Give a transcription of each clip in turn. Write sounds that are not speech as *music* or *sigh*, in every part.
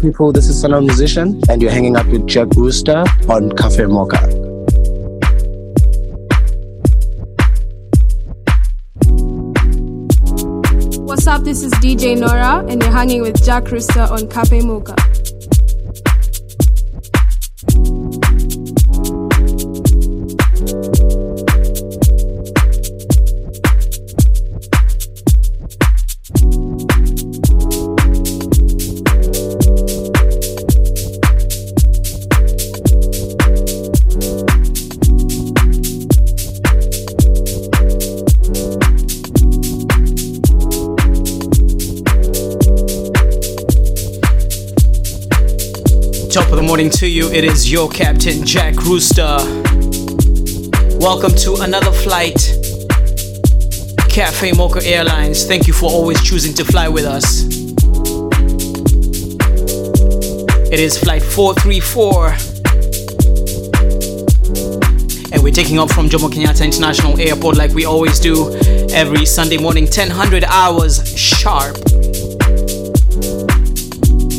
People? This is Son Musician, and you're hanging out with Jack Rooster on Cafe Mocha. What's up? This is DJ Nora, and you're hanging with Jack Rooster on Cafe Mocha. Morning to you. It is your captain, Jack Rooster. Welcome to another flight. Cafe Mocha Airlines, thank you for always choosing to fly with us. It is flight 434. And we're taking off from Jomo Kenyatta International Airport like we always do every Sunday morning, 1000 hours sharp.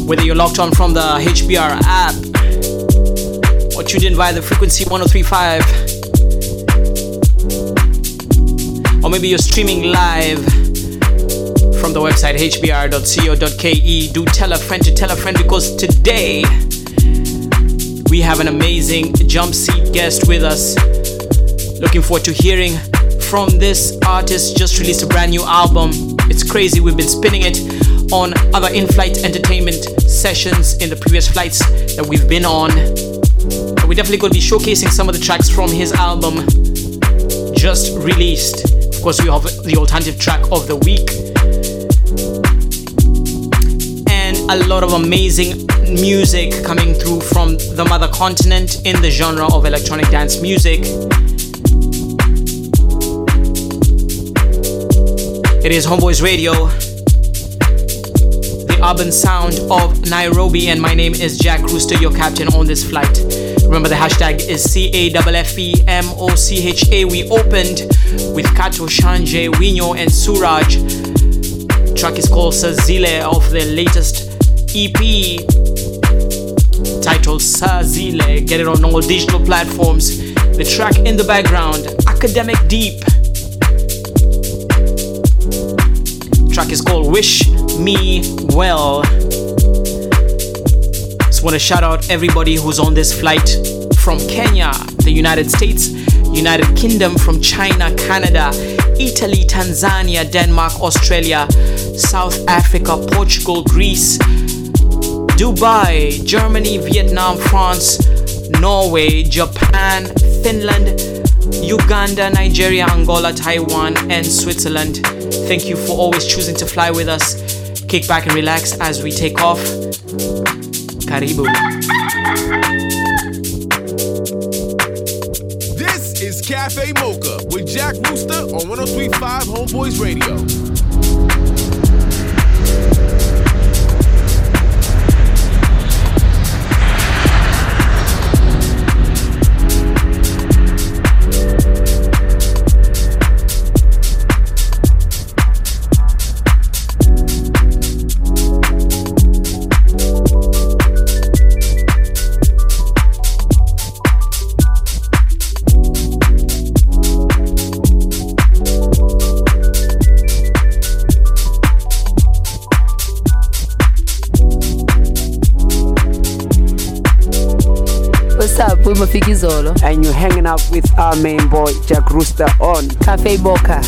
Whether you're locked on from the HBR app or tuned in via the frequency 1035, or maybe you're streaming live from the website hbr.co.ke. Do tell a friend to tell a friend because today we have an amazing jump seat guest with us. Looking forward to hearing from this artist. Just released a brand new album. It's crazy. We've been spinning it on other in flight entertainment sessions in the previous flights that we've been on. We're definitely going to be showcasing some of the tracks from his album just released. Of course, we have the alternative track of the week and a lot of amazing music coming through from the mother continent in the genre of electronic dance music. It is Homeboyz Radio, urban sound of Nairobi, and my name is Jack Rooster, your captain on this flight. Remember the hashtag is C A F F E M O C H A. We opened with Kato, Shanje, Winyo, and Suraj. Track is called Sazile of the latest EP titled Sazile. Get it on all digital platforms. The track in the background, Academic Deep. Track is called Wish Me Well. Just want to shout out everybody who's on this flight from Kenya, the United States, United Kingdom, from China, Canada, Italy, Tanzania, Denmark, Australia, South Africa, Portugal, Greece, Dubai, Germany, Vietnam, France, Norway, Japan, Finland, Uganda, Nigeria, Angola, Taiwan, and Switzerland. Thank you for always choosing to fly with us. Kick back and relax as we take off. Karibu. This is Cafe Mocha with Jack Rooster on 1035 Homeboyz Radio. And you're hanging out with our main boy, Jack Rooster on Cafe Mocha.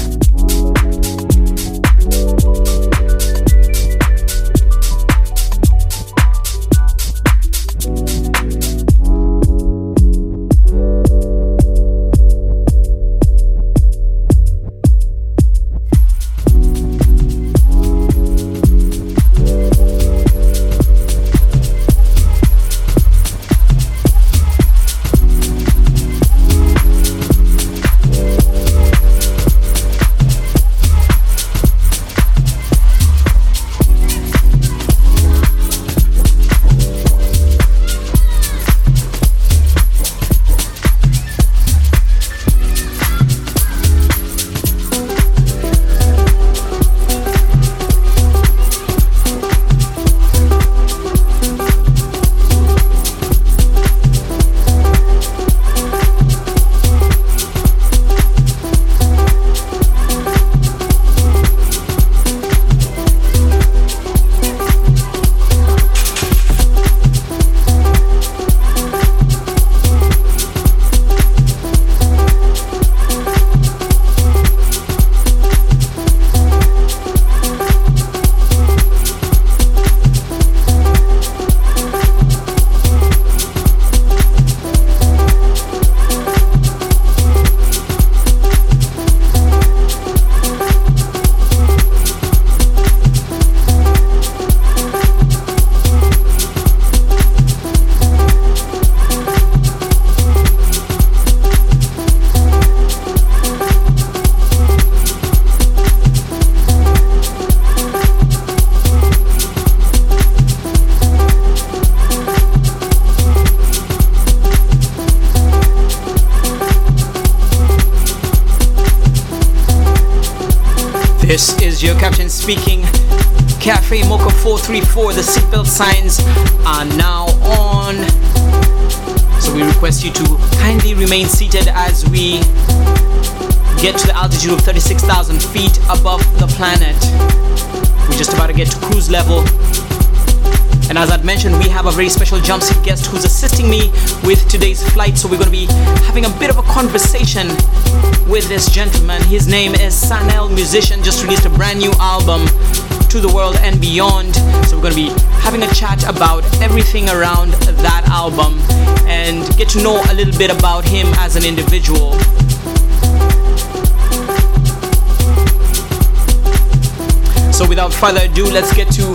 434, the seatbelt signs are now on. So we request you to kindly remain seated as we get to the altitude of 36,000 feet above the planet. We're just about to get to cruise level. And as I'd mentioned, we have a very special jump seat guest who's assisting me with today's flight. So we're going to be having a bit of a conversation with this gentleman. His name is Sun-EL Musician, just released a brand new album, To the World and Beyond. So we're going to be having a chat about everything around that album and get to know a little bit about him as an individual. So without further ado, let's get to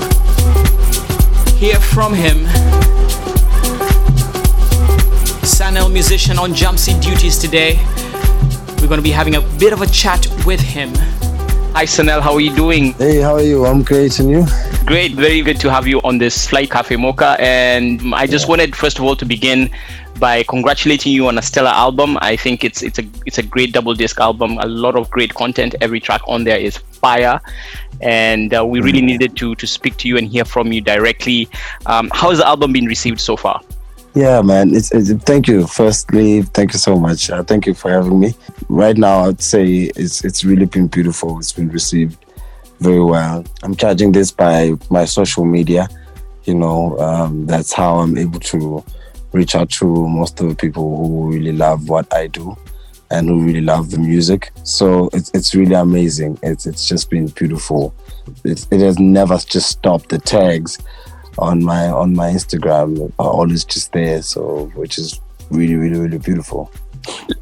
hear from him. Sun-EL musician on jump seat duties today. We're going to be having a bit of a chat with him. Hi Sun-EL, how are you doing? Hey, how are you? I'm great, and you? Great, very good to have you on this Fly Cafe Mocha. And I just yeah. wanted, first of all, to begin by congratulating you on a stellar album. I think it's it's a it's a great double disc album. A lot of great content. Every track on there is fire, and uh, we really mm. needed to to speak to you and hear from you directly. Um, how has the album been received so far? Yeah, man. It's, it's thank you. Firstly, thank you so much. Uh, thank you for having me. Right now, I'd say it's it's really been beautiful. It's been received very well. I'm charging this by my social media. You know, um, that's how I'm able to reach out to most of the people who really love what I do and who really love the music. So it's it's really amazing. It's it's just been beautiful. It, it has never just stopped. The tags on my on my Instagram are always just there. So which is really really really beautiful.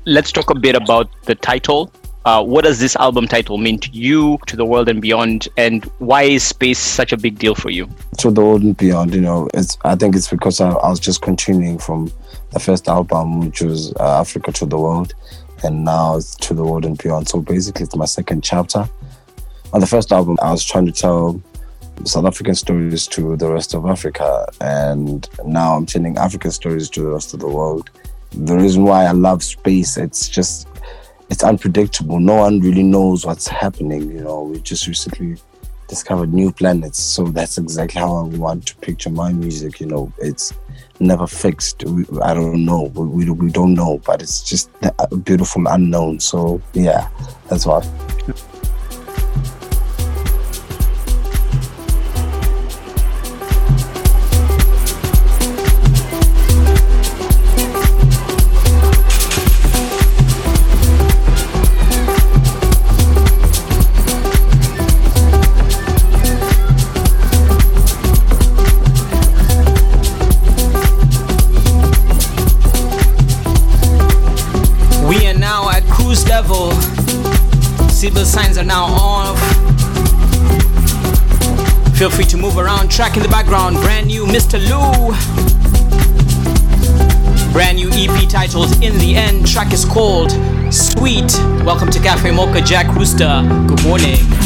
Let's talk a bit about the title. Uh, what does this album title mean to you, to the world and beyond, and why is space such a big deal for you? To the world and beyond, you know, it's. I think it's because I, I was just continuing from the first album, which was uh, Africa to the World, and now it's to the world and beyond. So basically, it's my second chapter. On the first album, I was trying to tell South African stories to the rest of Africa, and now I'm telling African stories to the rest of the world. The reason why I love space, it's just it's unpredictable. No one really knows what's happening. You know, we just recently discovered new planets, so that's exactly how I want to picture my music. You know, it's never fixed. We, I don't know. We, we, don't know, but it's just a beautiful unknown. So yeah, that's why. Seatbelt signs are now off. Feel free to move around. Track in the background. Brand new Mr. Lou. Brand new EP titled In the End. Track is called Sweet. Welcome to Cafe Mocha Jack Rooster. Good morning.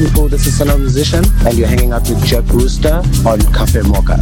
This is Son Musician, and you're hanging out with Jack Rooster on Cafe Mocha.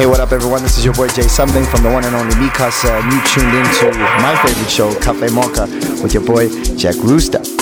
Hey, what up, everyone? This is your boy Jay Something from the one and only Mikasa, and you tuned into my favorite show, Cafe Mocha, with your boy Jack Rooster.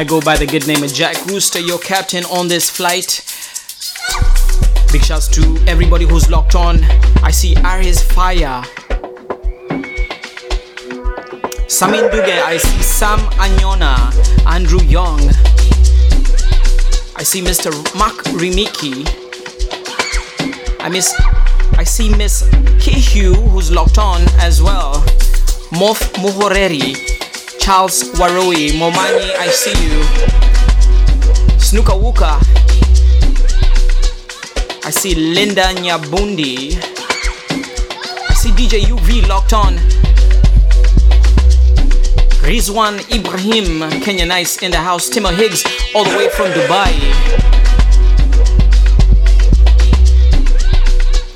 I go by the good name of Jack Rooster, your captain on this flight. Big shouts to everybody who's locked on. I see Aries Fire. Samin Duge, I see Sam Anyona, Andrew Young. I see Mr. Mark Rimiki. I miss I see Miss Kihu who's locked on as well. Mof Muhoreri, Charles Warui, Momani, I see you. Snuka Wuka. I see Linda Nyabundi. I see DJ UV locked on. Rizwan Ibrahim, Kenya Nice in the house. Timo Higgs, all the way from Dubai.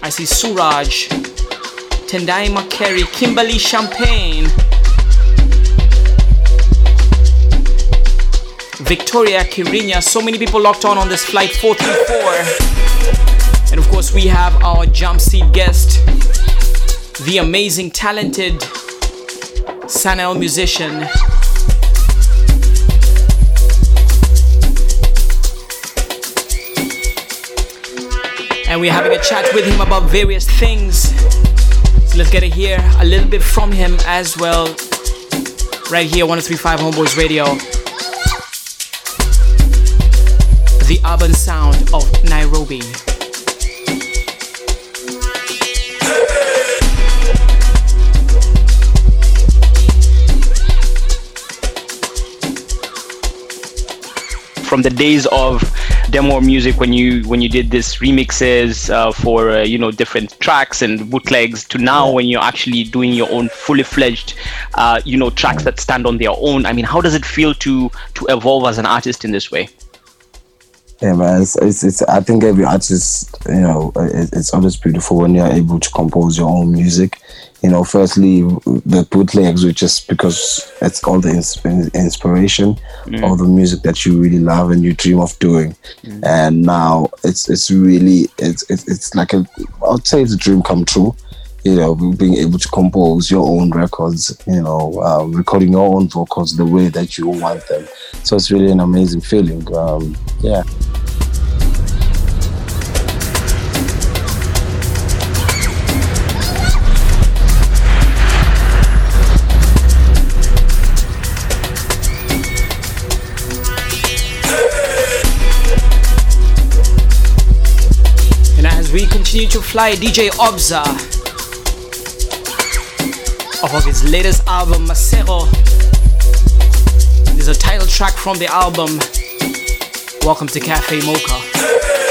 I see Suraj, Tendai Makeri, Kimberly Champagne, Victoria Kirinya. So many people locked on on this flight 434. And of course, we have our jump seat guest, the amazing, talented Sun-EL musician. and we're having a chat with him about various things. So let's get to hear a little bit from him as well, right here, 1035 Homeboyz Radio. Urban sound of Nairobi. from the days of demo music when you when you did this remixes uh, for uh, you know different tracks and bootlegs to now when you're actually doing your own fully fledged uh, you know tracks that stand on their own i mean how does it feel to to evolve as an artist in this way Yeah, man. It's, it's, it's I think every artist, you know, it, it's always beautiful when you're able to compose your own music. You know, firstly, the bootlegs, which is because it's all the ins- inspiration, mm. all the music that you really love and you dream of doing. Mm. And now it's it's really it's it's, it's like a I would say it's a dream come true you know, being able to compose your own records, you know, um, recording your own vocals the way that you want them. So it's really an amazing feeling. Um, yeah. And as we continue to fly DJ Obza off of his latest album, Macero. There's a title track from the album. Welcome to Cafe Mocha.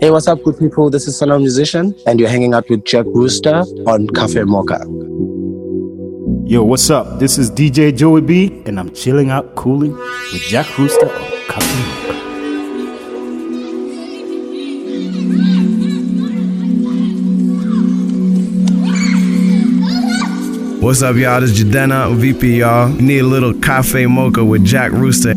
Hey, what's up, good people? This is Sun-EL Musician, and you're hanging out with Jack Rooster on Cafe Mocha. Yo, what's up? This is DJ Joey B, and I'm chilling out, cooling with Jack Rooster on Cafe Mocha. What's up, y'all? This is Jadena VP, y'all. You need a little cafe mocha with Jack Rooster.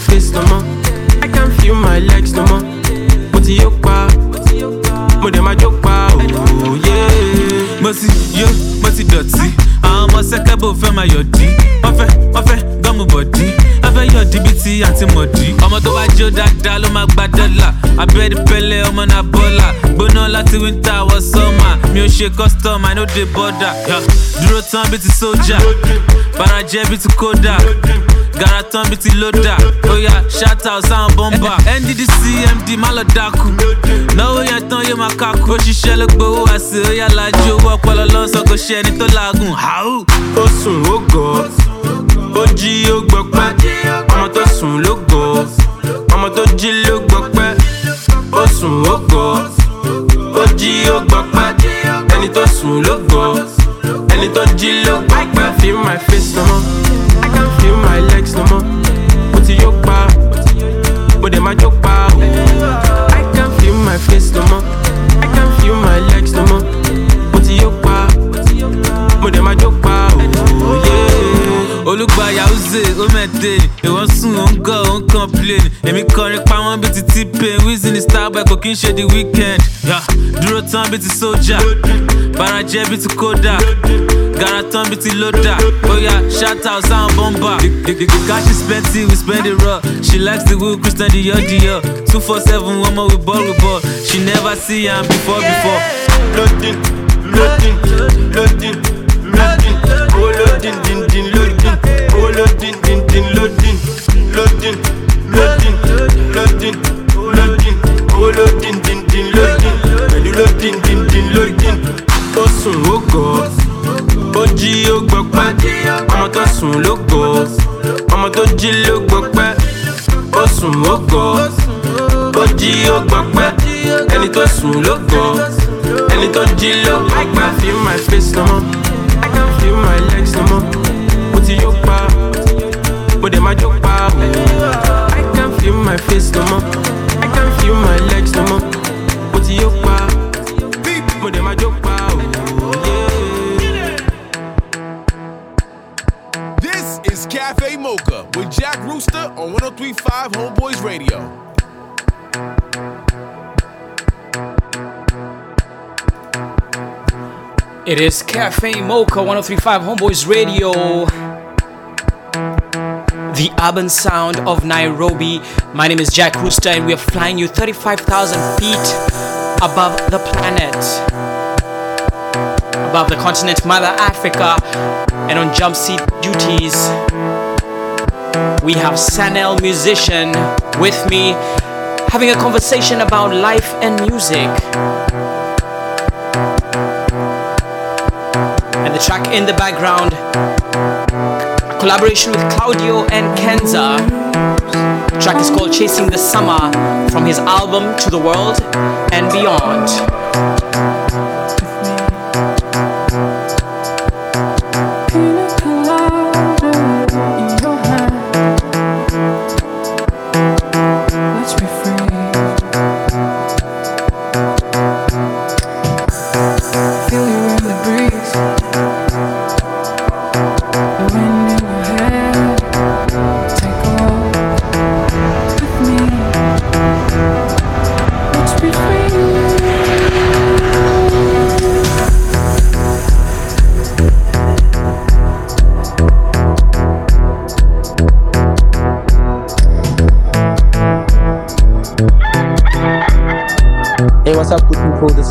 Face no more. I can't feel my legs no more. Mo ti yó pa mo dẹ̀ máa jó pa oh, o. mo ti yó mo ti dọ̀tí. Àwọn ọmọ díbítì àti mọ̀dí. ọmọ tó bá jó dáadáa ló máa gba dọ́là. Abẹ́rẹ́ pẹ́lẹ́ ọmọ náà bọ́là. Gbóná láti wíńtà wọ sọ́mà mi ò ṣe custom i no dey border. dúró tán bí ti sójà. Farajẹ́ bí ti kódà. Gara tán bí ti lódà. Oya shout out sáwọn bọ́mbà nddc md má lọ dákú. Náwó yẹn tán yóò máa kákú. Òṣìṣẹ́ ló gbowó àṣẹ oya lajú owó ọpọlọ lọ́sọ̀ kò ṣe ẹni tó làágùn. ó sùn ó gọ̀ ó jí ó gbọ́ pẹ́ ọmọ tó sùn ló gọ̀ ọmọ tó jí ló gbọ́ pẹ́ ó sùn ó gọ̀ ó jí ó gbọ́ pẹ́ ẹni tó sùn ló gọ̀ ẹni tó jí ló gbọ́ pẹ́. I can feel my face no more I can feel my legs no more mo ti yó pa mo dẹ̀ máa jó pa o. I can feel my face no more I can feel my legs no more mo ti yó pa mo dẹ̀ máa jó pa o. Yeah olùgbà yahoo ó mẹ́ta day ìwọ sùn ó ń gọ̀ ó ń complain èmi kọrin pa wọ́n bíi ti t-pain wheezing ní starboy kò kí n ṣe the weekend yeah. dúró tán bíi ti sójà bára jẹ́ bíi ti kódà gara tán bíi ti lódà oya shout out sáwọn bọ́mbà the cash is plenty we spend it raw she likes the wheel christian dior dior two four seven one more we ball we ball she never see am before before. Loading, loading, loading, loading. Oh, loading, din, din. Oh, loading, din, din, loading. Loading, loading, loading, loading. Oh, loading, din, din, loading. Pẹ̀lú loading, din, din, loading. Ó sùn ó gọ̀, ó jí ó gbọ́ pẹ́. Ọmọ tó sùn ló gọ̀, ọmọ tó jí ló gbọ́ pẹ́. Ó sùn ó gọ̀, ó jí ó gbọ́ pẹ́. Ẹni tó. I can feel my face no more, I can feel my legs no more. Mo ti yó pa, mo dẹ̀ máa jó pa. I can feel my face no more, I can feel my legs no more. Mo ti yó pa, mo dẹ̀ máa jó pa. Yeah. This is Cafe Mocha with Jack Rooster on 1035 Homeboyz Radio. It is Cafe Mocha 1035 Homeboyz Radio. The urban sound of Nairobi. My name is Jack Rooster, and we are flying you 35,000 feet above the planet, above the continent Mother Africa, and on jump seat duties. We have Sun-EL musician with me, having a conversation about life and music. and the track in the background collaboration with Claudio and Kenza. The track is called Chasing the Summer from his album To the World and Beyond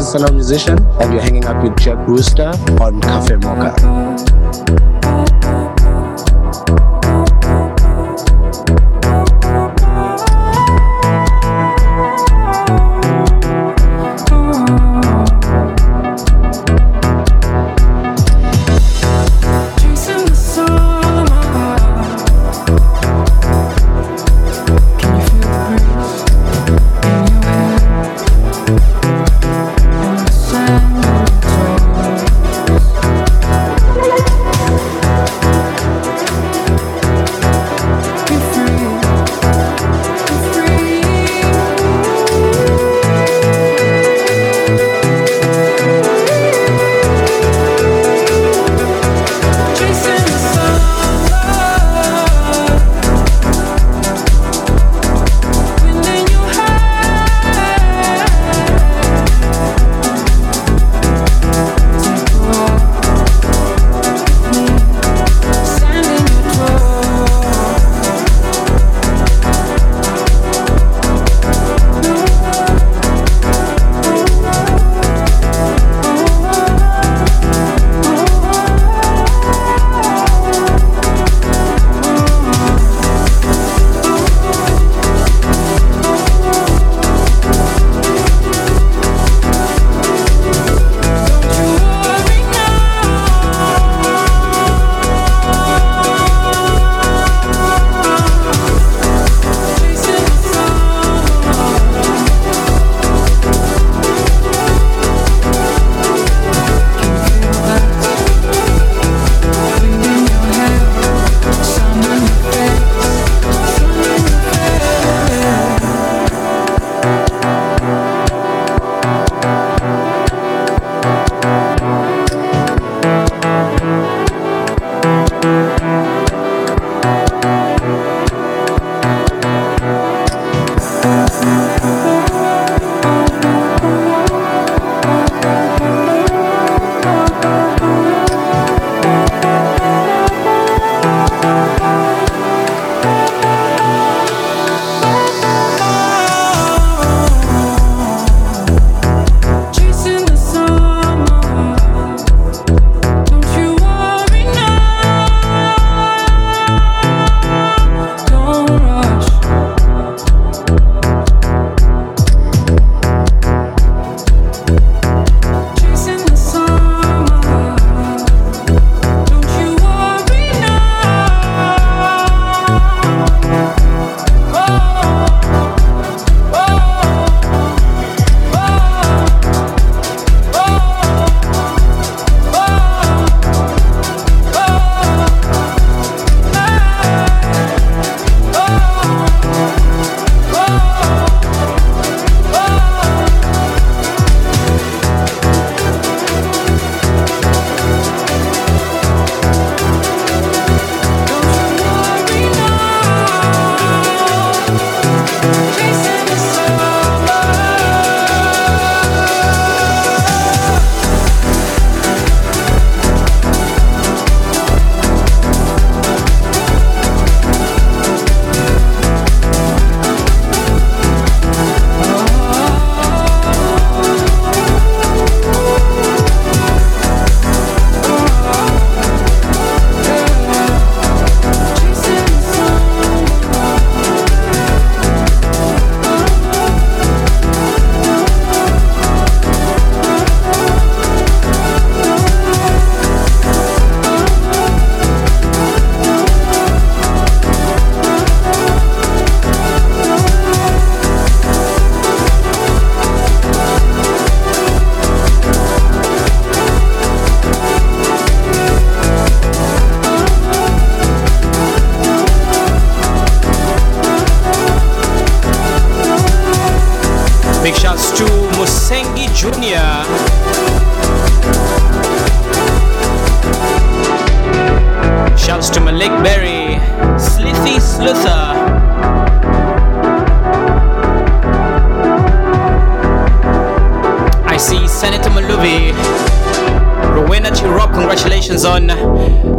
Sun-EL Musician, and you're hanging out with Jack Rooster on Cafe Mocha.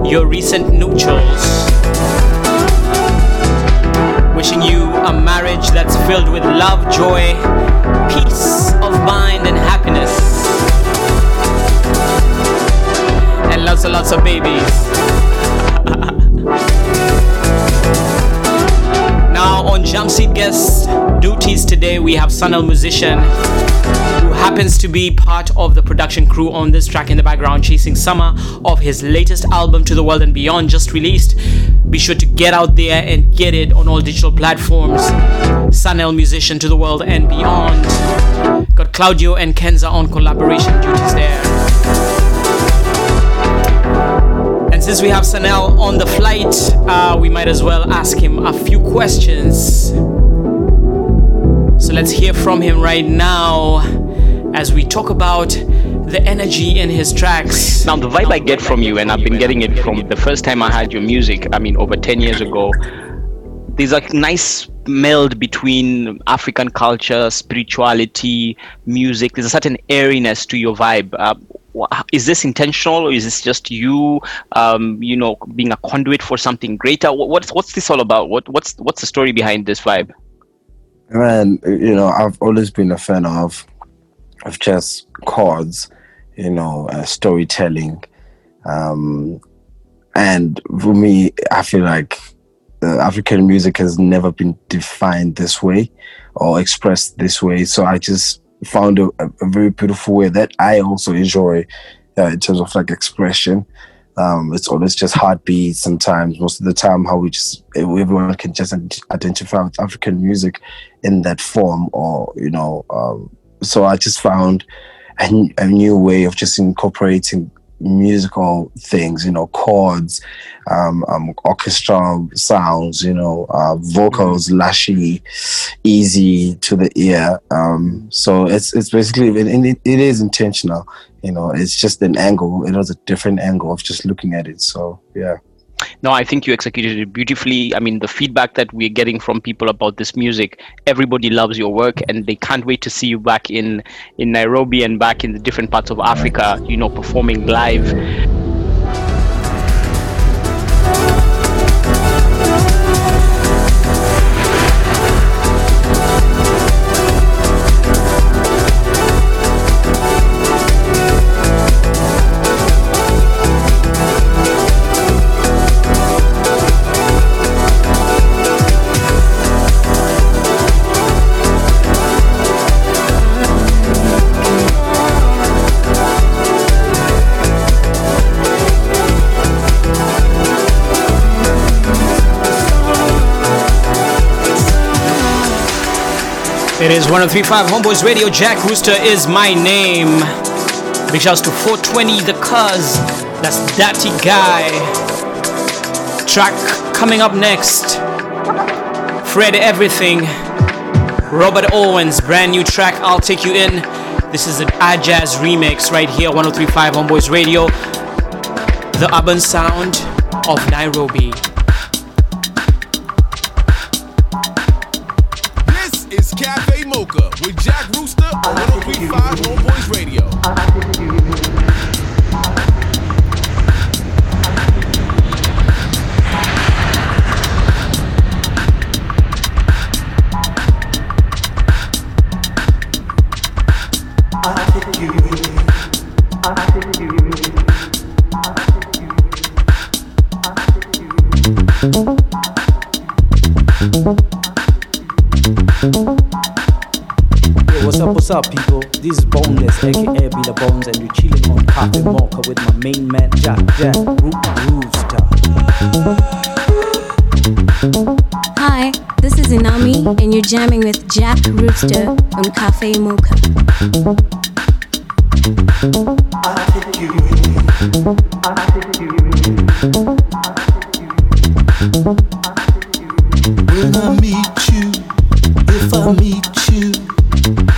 Your recent nuptials. Wishing you a marriage that's filled with love, joy, peace of mind, and happiness. And lots and lots of babies. *laughs* now, on Jumpseat guest duties today, we have Sun-EL Musician, who happens to be part of the production crew on this track in the background, Chasing Summer, of his latest album, To the World and Beyond, just released. Be sure to get out there and get it on all digital platforms. Sun-EL Musician, To the World and Beyond. Got Claudio and Kenza on collaboration duties there. And since we have Sun-EL on the flight, uh, we might as well ask him a few questions. So let's hear from him right now as we talk about the energy in his tracks. Now, the vibe I get from you, and I've been getting it from the first time I heard your music, I mean, over 10 years ago, there's a nice meld between African culture, spirituality, music. There's a certain airiness to your vibe. Uh, is this intentional, or is this just you, um, you know, being a conduit for something greater? What, what's what's this all about? What what's what's the story behind this vibe? Man, you know, I've always been a fan of of just chords, you know, uh, storytelling, um, and for me, I feel like uh, African music has never been defined this way or expressed this way. So I just found a, a a very beautiful way that I also enjoy uh, in terms of like expression. Um, it's always just heartbeats. Sometimes, most of the time, how we just everyone can just identify with African music in that form, or you know. Um, so I just found a new way of just incorporating musical things, you know, chords, um, um, orchestral sounds, you know, uh, vocals, lashy, easy to the ear. Um, so it's it's basically and it, it is intentional. You know, it's just an angle. It was a different angle of just looking at it. So yeah. No, I think you executed it beautifully. I mean, the feedback that we're getting from people about this music, everybody loves your work, and they can't wait to see you back in in Nairobi and back in the different parts of Africa. You know, performing live. It is 1035 Homeboyz Radio. Jack Rooster is my name. Big shouts to 420 The Cuz. That's Datty Guy. Track coming up next. Fred Everything. Robert Owens, brand new track. I'll take you in. This is an Ajaz remix right here, 1035 Homeboyz Radio. The urban sound of Nairobi. Cafe Mocha with Jack Rooster on 1035 Homeboyz Radio. Yo, what's up, what's up, people? This is Boneless, aka Be the Bones, and you're chilling on Cafe Mocha with my main man, Jack Jack Root Rooster. Hi, this is Inami, and you're jamming with Jack Rooster on Cafe Mocha. When I meet you, if I meet you,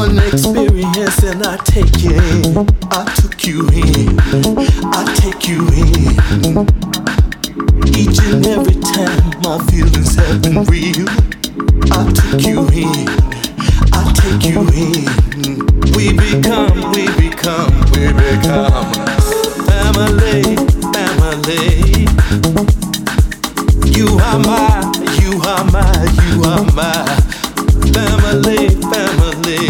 one experience and I take you in. I took you in. I take you in. Each and every time my feelings have been real. I took you in. I take you in. We become, we become, we become family, family. You are my, you are my, you are my family, family.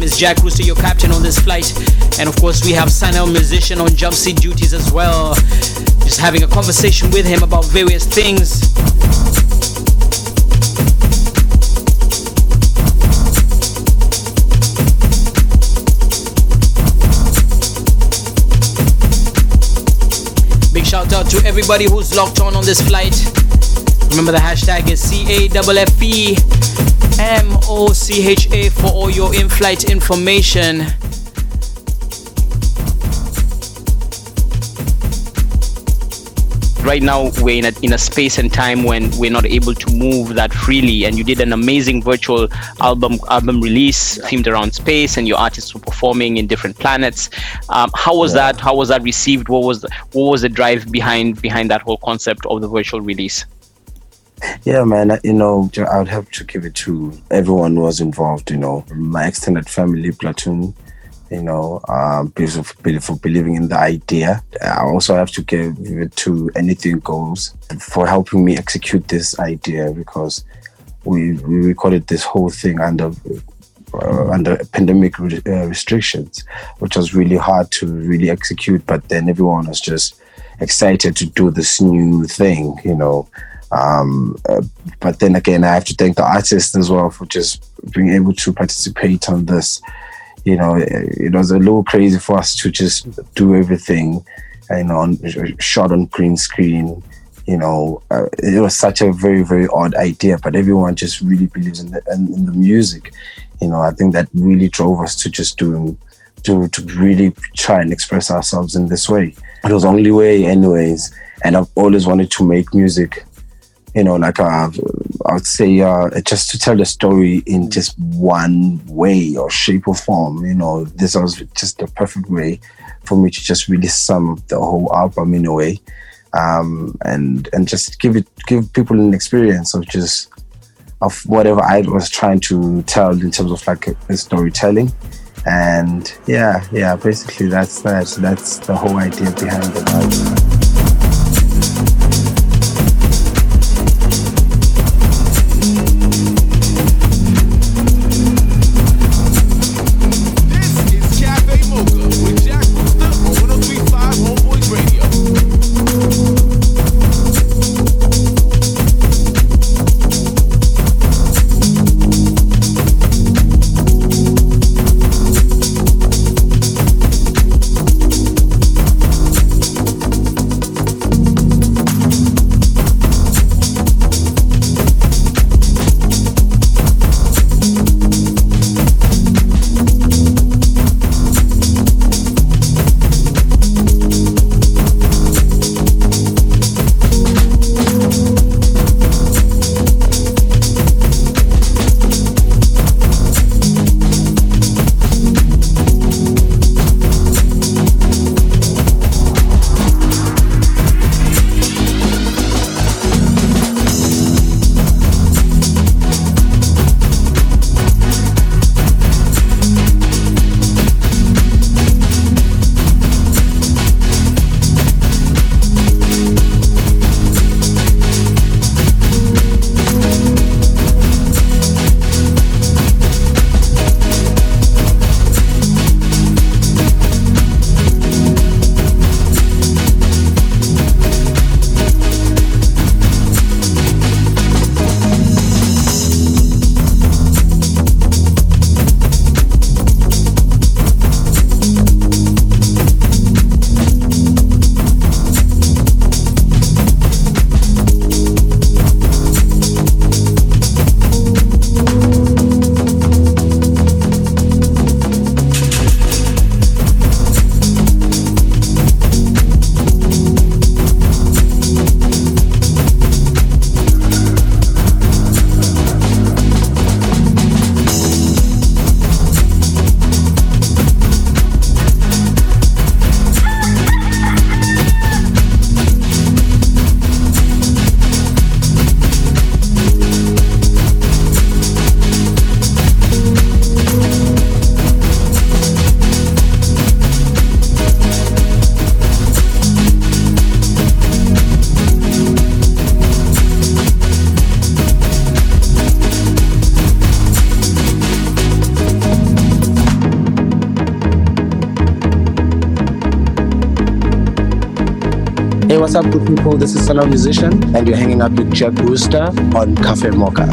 name is Jack Rooster, your captain on this flight. And of course, we have Sun-EL musician on jump seat duties as well. Just having a conversation with him about various things. Big shout out to everybody who's locked on on this flight. Remember the hashtag is CAFFE MOCHA for all your in flight information. right now we're in a, in a space and time when we're not able to move that freely and you did an amazing virtual album album release themed around space and your artists were performing in different planets um, how was Yeah. that how was that received what was the, what was the drive behind behind that whole concept of the virtual release Yeah, man. You know, I would have to give it to everyone who was involved. You know, my extended family, platoon. You know, um, of for believing in the idea. I also have to give it to Anything Goes for helping me execute this idea because we we recorded this whole thing under uh, under pandemic re- uh, restrictions, which was really hard to really execute. But then everyone was just excited to do this new thing, you know. Um, uh, but then again, I have to thank the artists as well for just being able to participate on this. You know, it, it was a little crazy for us to just do everything, you know, on, shot on green screen. You know, uh, it was such a very, very odd idea, but everyone just really believes in the, in, in the music. You know, I think that really drove us to just do to to really try and express ourselves in this way. It was the only way, anyways. And I've always wanted to make music you know, like uh, I would say, uh, just to tell the story in just one way or shape or form. You know, this was just the perfect way for me to just really sum the whole album in a way, um, and and just give it give people an experience of just of whatever I was trying to tell in terms of like storytelling. And yeah, yeah, basically that's that. That's the whole idea behind the album. What's up, good people? This is Sun-EL Musician, and you're hanging out with Jack Rooster on Cafe Mocha.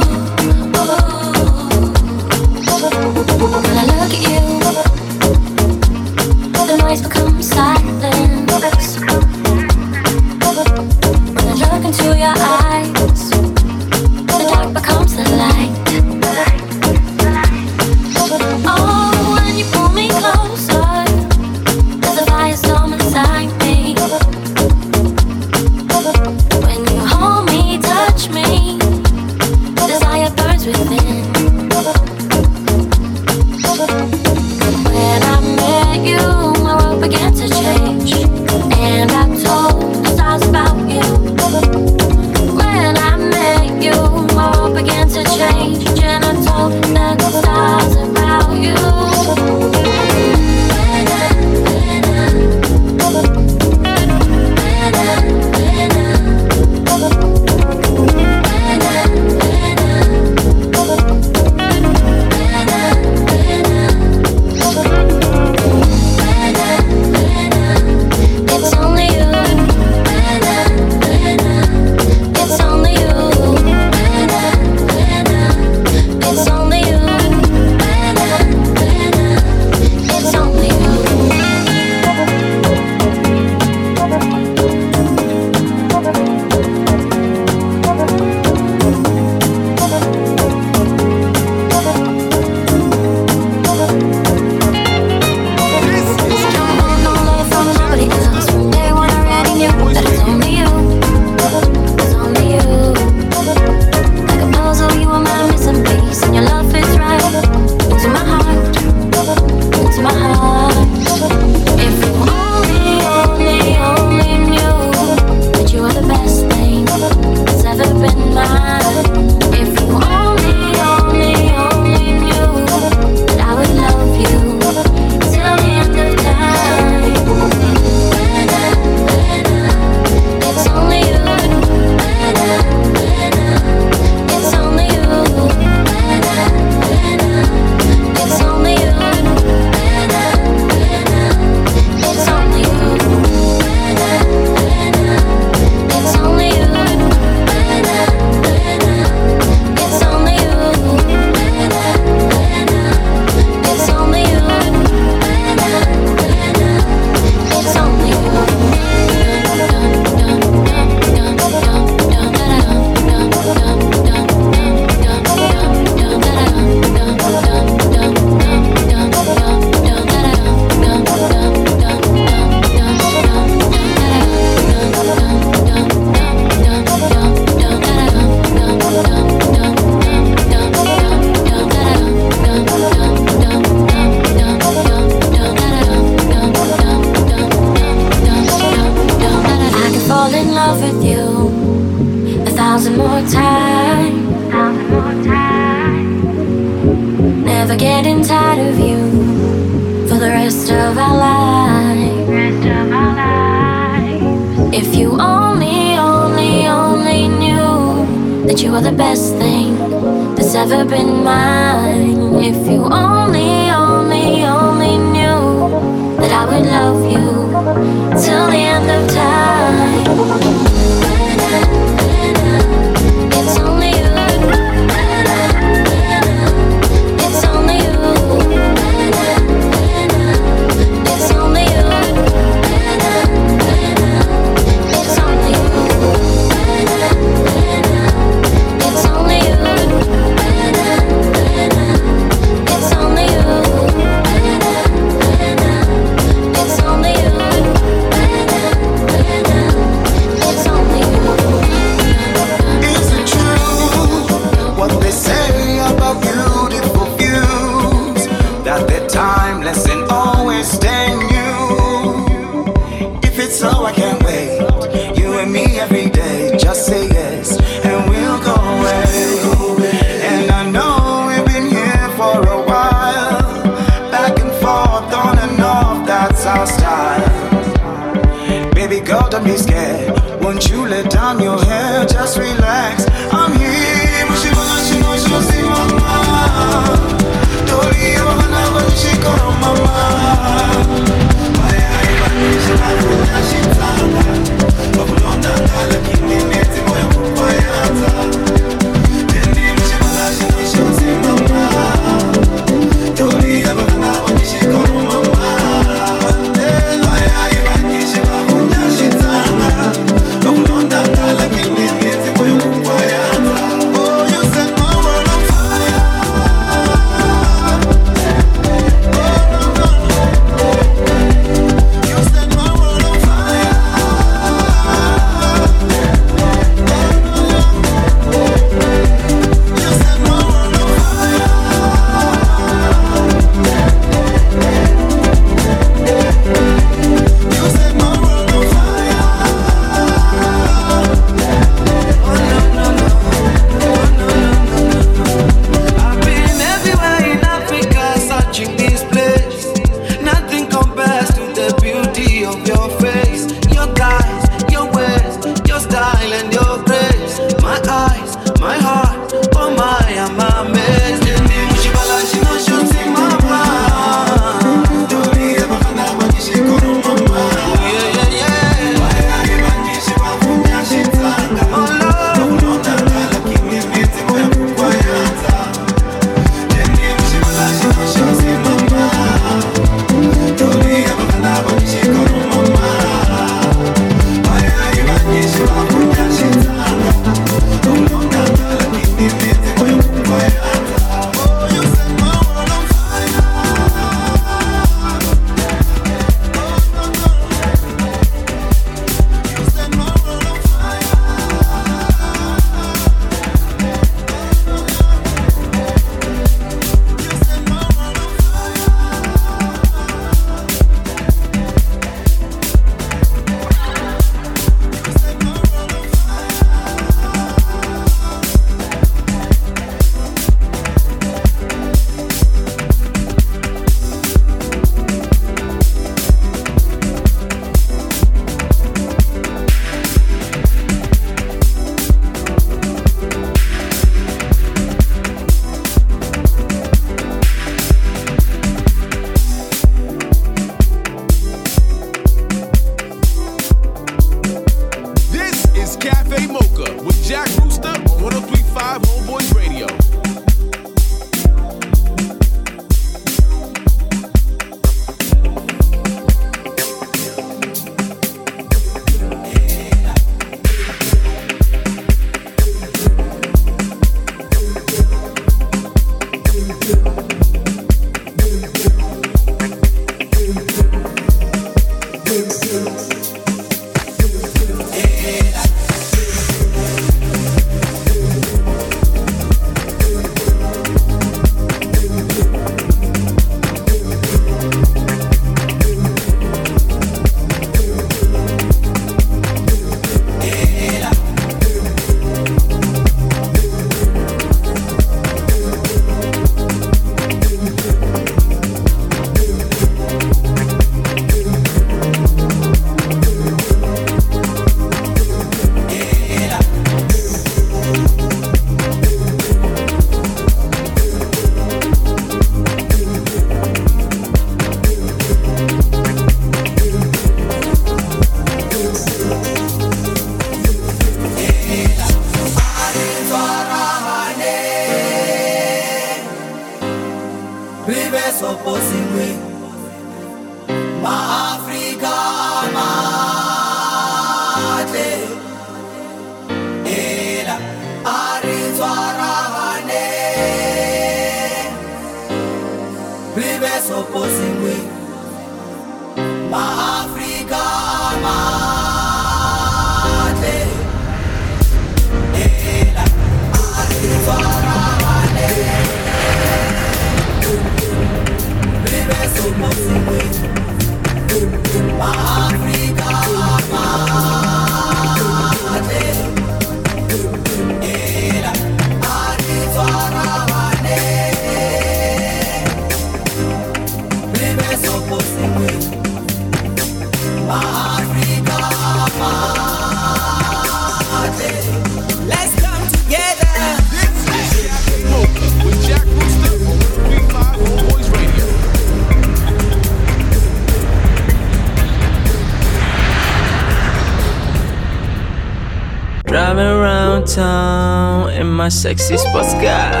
Sexy sports car.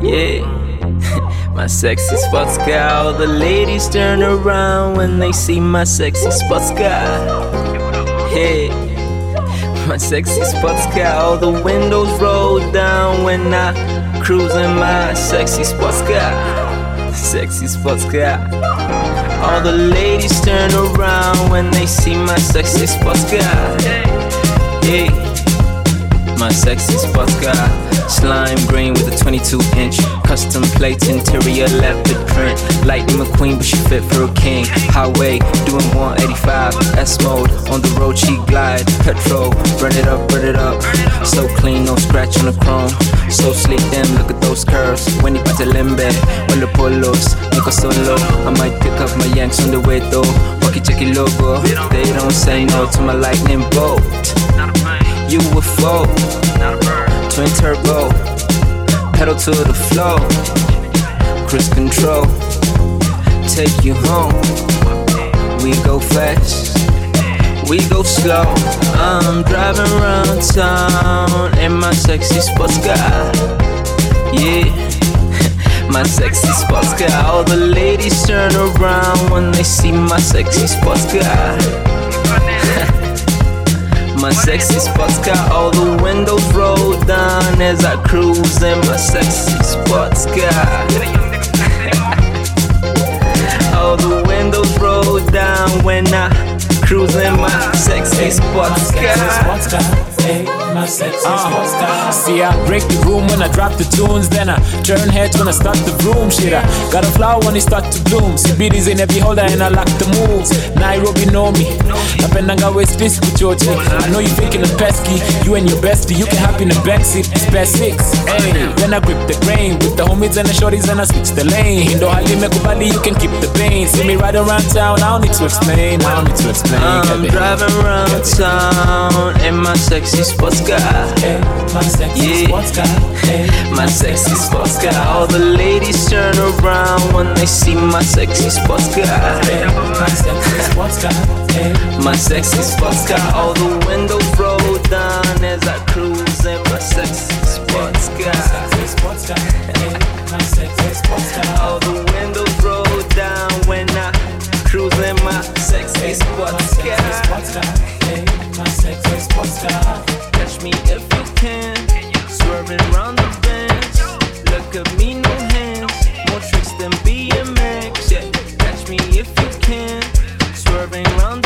Yeah, *laughs* my sexy sports. All the ladies turn around when they see my sexy sports car. Hey, my sexy sports. All the windows roll down when I cruise in my sexy sports car. Sexy sports car. All the ladies turn around when they see my sexy sports car. Hey, my sexy sports car. Slime green with a 22 inch custom plates, interior leopard print. Lightning McQueen, but she fit for a king. Highway doing 185, S mode on the road. She glide, petrol, burn it up, burn it up. So clean, no scratch on the chrome. So sleek, damn, look at those curves. When you put the limbe, when the polos, Nico solo. I might pick up my yanks on the way though. Walkie checky logo, they don't say no to my lightning bolt. UFO, twin turbo, pedal to the floor, cruise control, take you home. We go fast, we go slow. I'm driving around town in my sexy sports car. Yeah. *laughs* My sexy sports car, all the ladies turn around when they see my sexy sports car. *laughs* My sexy sports car, all the windows roll down as I cruise in my sexy sports car. *laughs* all the windows roll down when I cruise in my sexy sports car. My sexy sports car. See, I break the room when I drop the tunes, then I turn heads when I start the room. Shit, I got a flower when it start to bloom. See, BD's in every holder and I lock the moves. Nairobi know me. Napendanga West Disc kuchoche. I know you thinking of pesky. You and your bestie, you can hop in the backseat. It's best six. Hey, then I grip the grain with the homies and the shorties and I switch the lane. Indo hali mekubali, you can keep the pain. See me ride around town, I don't need to explain. I don't need to explain. I'm driving around town in my sexy sports car. my sexy yeah. sports car. My sexy sports car. All the ladies turn around when they see my sexy sports car. My sexy sports car. My sexy sports car. All the windows roll down as I cruise in my sexy sports car. sports car. My sexy sports car. All the windows roll down when I cruise in my sexy sports car. My sexy sports car. Catch me if you can. Swerving round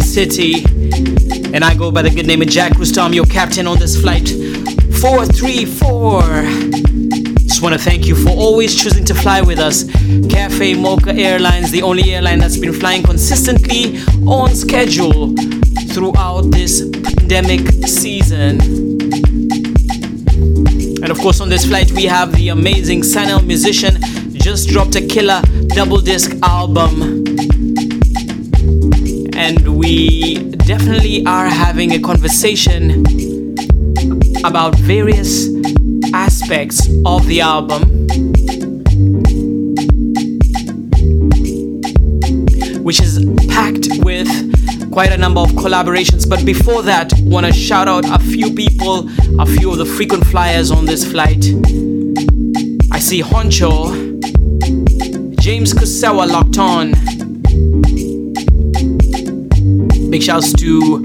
City. And I go by the good name of Jack Rooster, your captain on this flight 434. Just want to thank you for always choosing to fly with us. Cafe Mocha Airlines, the only airline that's been flying consistently on schedule throughout this pandemic season. And of course, on this flight, we have the amazing Sun-EL Musician, just dropped a killer double disc album. We definitely are having a conversation about various aspects of the album. Which is packed with quite a number of collaborations. But before that, want to shout out a few people, a few of the frequent flyers on this flight. I see Honcho, James Kusawa locked on. Big shouts to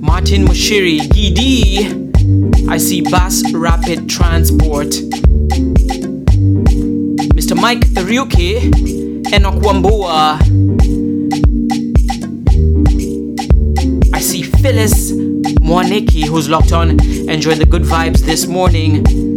Martin Mushiri, Gidi. I see Bass Rapid Transport. Mr. Mike Ryuki, Enoch Wambua. I see Phyllis Mwaniki, who's locked on, enjoying the good vibes this morning.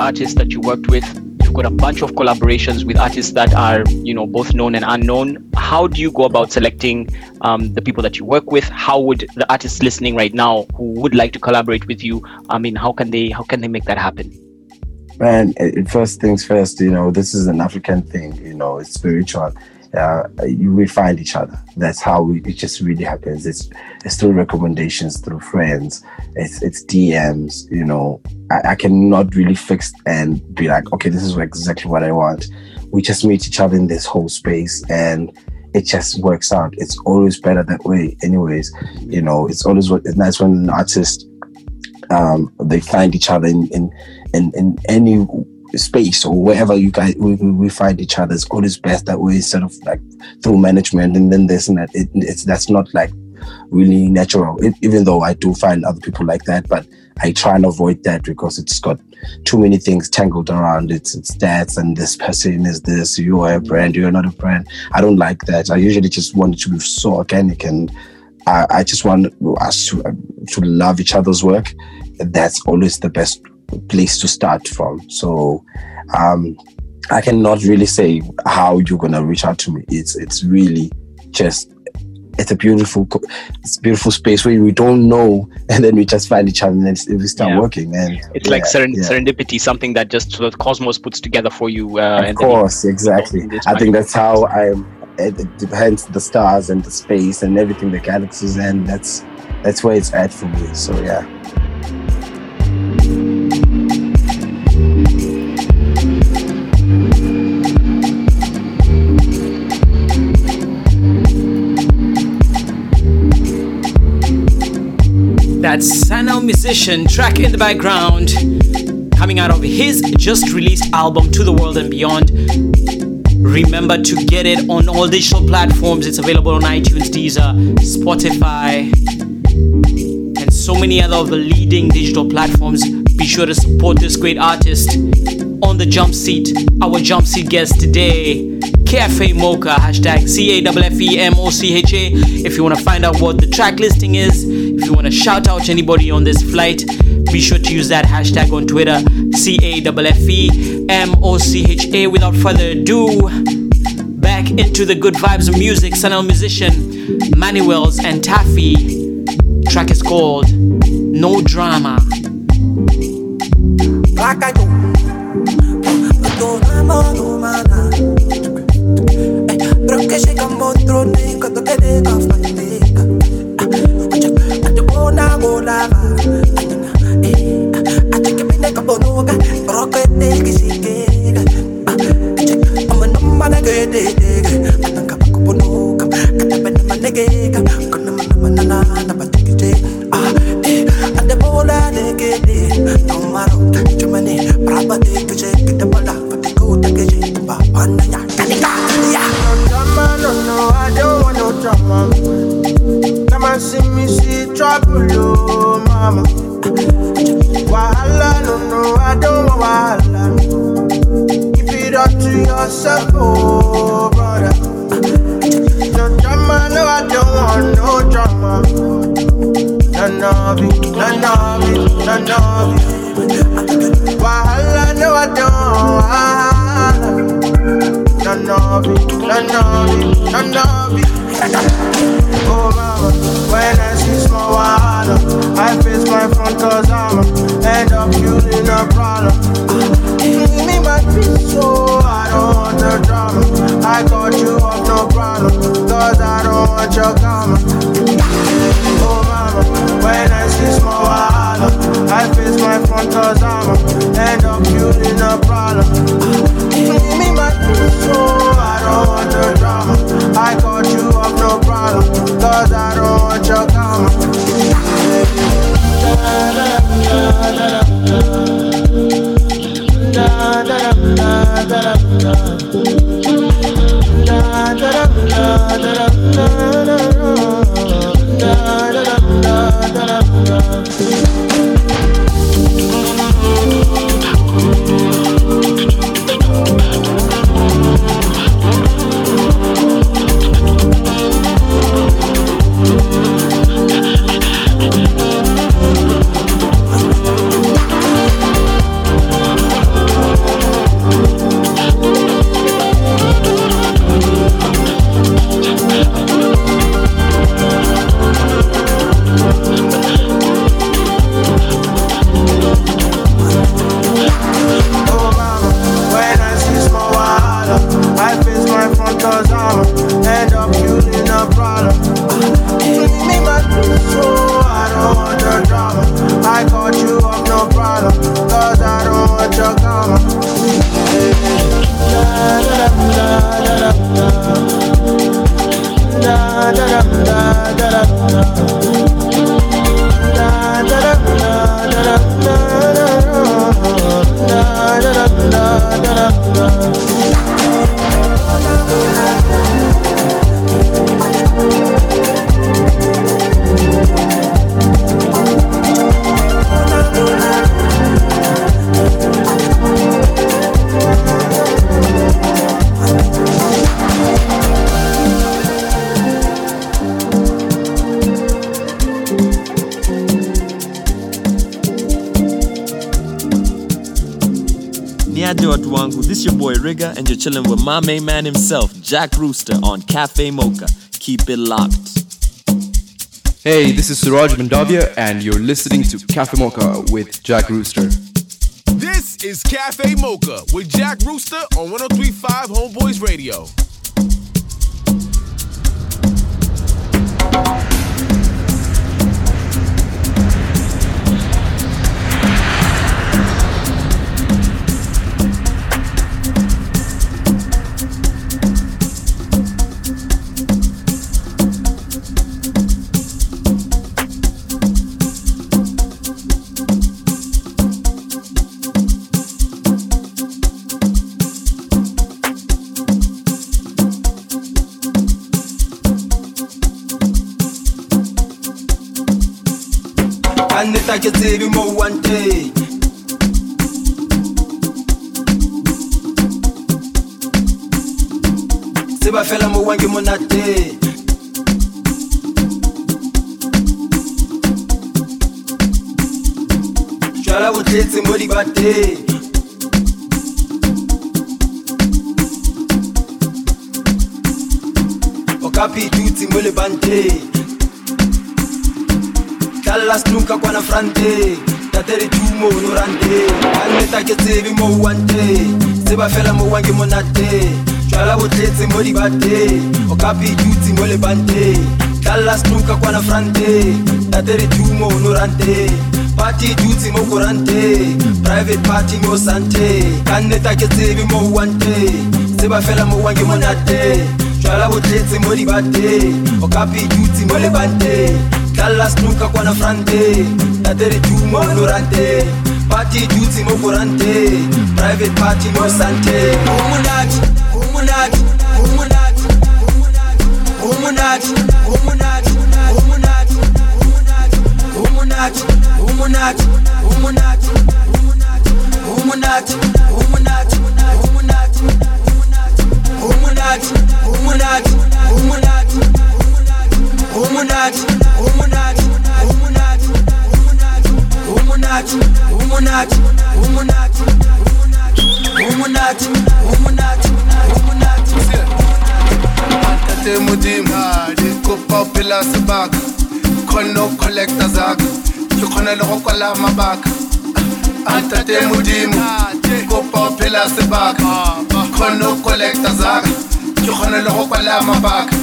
Artists that you worked with, you've got a bunch of collaborations with artists that are, you know, both known and unknown. How do you go about selecting um, the people that you work with? How would the artists listening right now who would like to collaborate with you? I mean, how can they how can they make that happen? Man, first things first, you know, this is an African thing, you know, it's spiritual. Uh, you will find each other. That's how we, it just really happens. It's it's through recommendations, through friends. It's it's DMs. You know, I, I cannot really fix and be like, okay, this is exactly what I want. We just meet each other in this whole space, and it just works out. It's always better that way. Anyways, you know, it's always what it's nice when an artist um, they find each other in in in, in any space or wherever you guys we, we find each other it's always best that way instead of like through management and then this and that. It, it's that's not like really natural it, even though i do find other people like that but i try and avoid that because it's got too many things tangled around it's it's that and this person is this you are a brand you're not a brand. I don't like that. I usually just want it to be so organic and i, I just want us to, uh, to love each other's work. That's always the best place to start from. So um, I cannot really say how you're gonna reach out to me. It's it's really just it's a beautiful it's a beautiful space where we don't know *laughs* and then we just find each other and we start Yeah. working and It's like seren- yeah. serendipity, something that just of cosmos puts together for you. Uh, of then you- course exactly i think that's how i it, it depends the stars and the space and everything the galaxies and that's that's where it's at for me so yeah That's Sun-EL Musician, track in the background, coming out of his just released album To the World and Beyond. Remember to get it on all digital platforms. It's available on iTunes, Deezer, Spotify, and so many other of the leading digital platforms. Be sure to support this great artist on the jump seat. Our jump seat guest today, Cafe Mocha, hashtag C A F F E M O C H A. If you want to find out what the track listing is, if you want to shout out anybody on this flight, be sure to use that hashtag on Twitter, C A F F E M O C H A. Without further ado, back into the good vibes of music, Sun-EL Musician, Manuels and Taffy. Track is called No Drama. Black I do. Don't know, mana. Pero que llega un monstruo negro, to que nega fanteca. Ate bona golava. Ate que pine ka bonuga, pero que te que sigega. Ama no mana que te te. Ananga pa ko bonuga, kata pene manegega. Kuna mana mana na na de te tuje Tanika ya No drama no no I don't want no drama. Come and see me see trouble oh mama. Wahala no no I don't want wahala. Keep it up to yourself oh brother. No drama no I don't want no drama none of it, none of it, none of it. Wahala, no, I don't. Wahala. None of it, none of it, none of it. Oh, mama, when I see small wahala, I face my front cause I'm end up building a problem. Give me my peace, so I don't want the drama. I got you up, no problem, cause I don't want your karma. Oh mama, when I see small wahala, I face my front I'ma end up killing a problem. Give me my peace, so I don't want the drama. I got you off, no problem, cause I don't want your karma. love. Your and you're chilling with my main man himself, Jack Rooster on Cafe Mocha. Keep it locked. Hey, this is Suraj Mandavia, and you're listening to Cafe Mocha with Jack Rooster. This is Cafe Mocha with Jack Rooster on 1035 Homeboyz Radio. can save you more one day. Seba fela mo wangi monate. Jala wotletse mo libate. Okapi tutsi mo lebante. Tlalla snooka kwana frante. Tatere tumo onorante anneta ke tsebe mo wante se ba fela mo wange monate. Jwala bo tletse mo dibate o ka phidutse mo lebante. Tlalla snooka kwana frante. Tatere tumo onorante party dutse mo korante. Private party mo sante. Ka nneta ke tsebe mo wante se ba fela mo wange monate. Jwala bo tletse mo dibate o ka phidutse mo lebante tlalla snooka kwana frante tatere tumo onorante party dutse mo korante private party mo sante Rumunati, Rumunati, Rumunati, Rumunati, Rumunati, Rumunati, Rumunati, Rumunati, Rumunati. Alkate mudima, likopa upila sabaka, kono collector zaka, yukona loko kwala mabaka.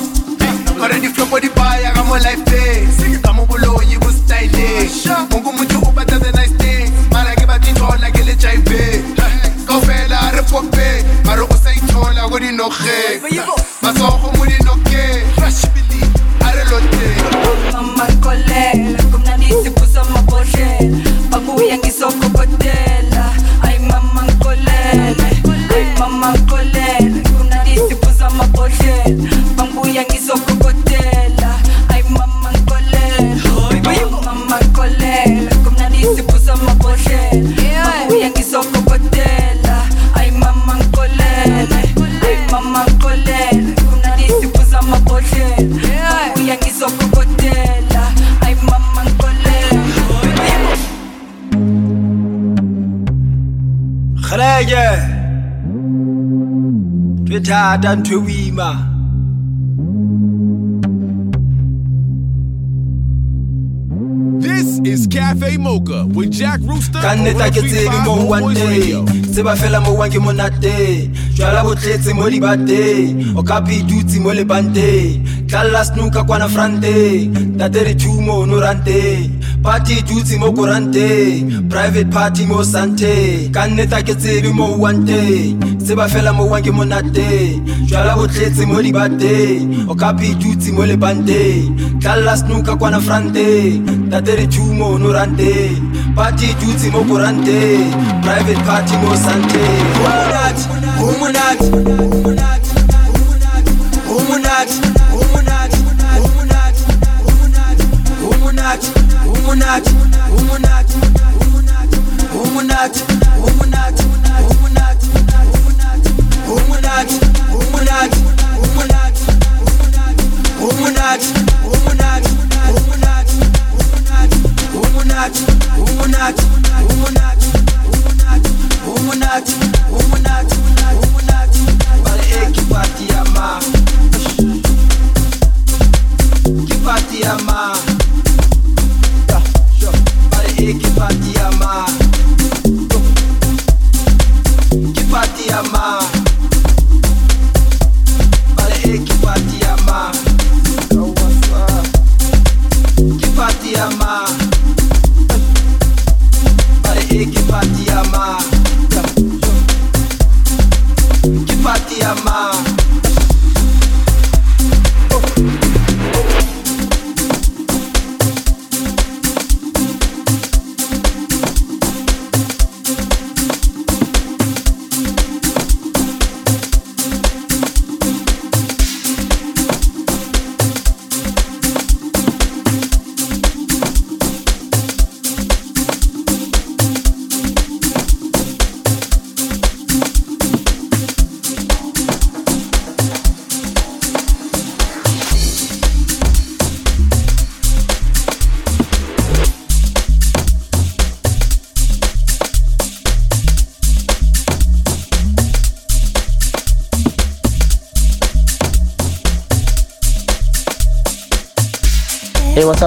Current flow the buy, I got my life day. Tamo bolo, you was style day. Mungu mucho uba does a nice day. Mara ke bati njola ke le chai be. Kofela re pope, maro usai njola gori noche. Maso ntho thata ntho boima This is Cafe Mocha with Jack Rooster ka nneta ke tsebe mo Home uwang Boys Radio. teng tseba fela mo ke monate. Jwala bo tletse mo dibateng o ka dutse mo lebanteng tlalla snooka kwana franteng tate re thumo party dutse mo koranteng private party mo sante. Ka nneta ke tsebe mo uwang teng. Tseba fela mo uwang ke monate. Jwala bo tletse mo dibateng o ka dutse mo lebanteng. Tlalla snooka kwana franteng tate re thumo no ranteng. Party dutse mo koranteng private party mo sante. Umunati umunati back.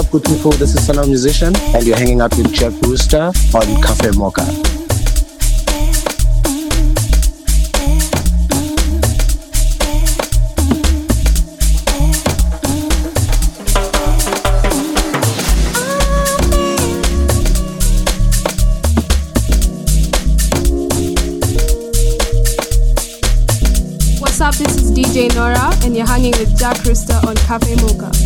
Up, good people? This is of Musician, and you're hanging out with Jack Rooster on Cafe Mocha. What's up? This is DJ Nora, and you're hanging with Jack Rooster on Cafe Mocha.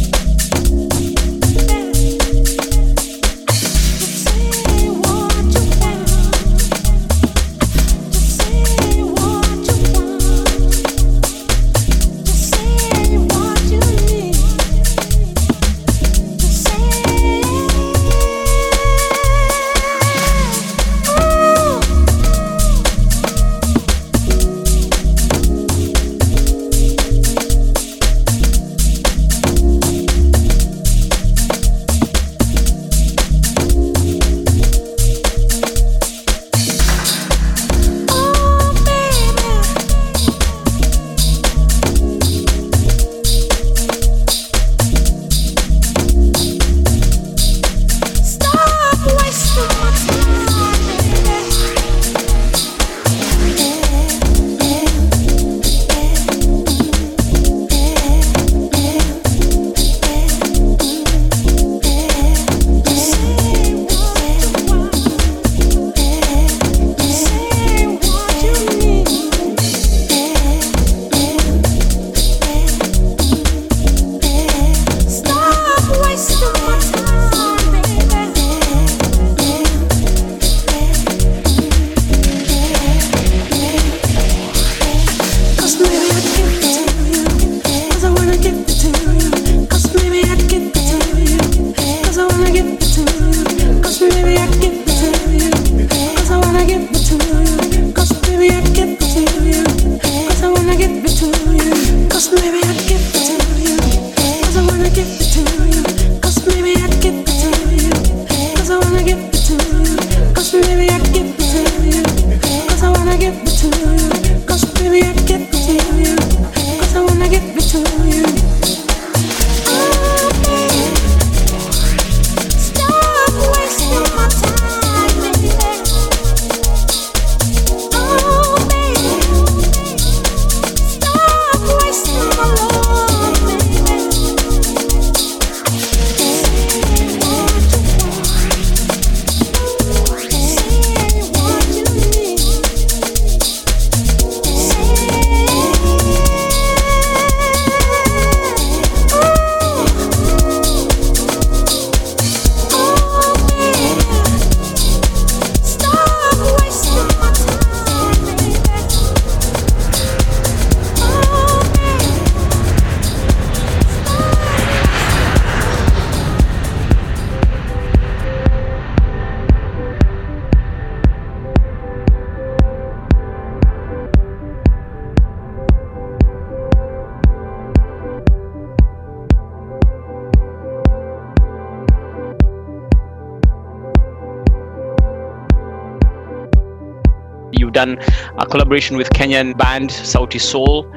Collaboration with Kenyan band Sauti Sol.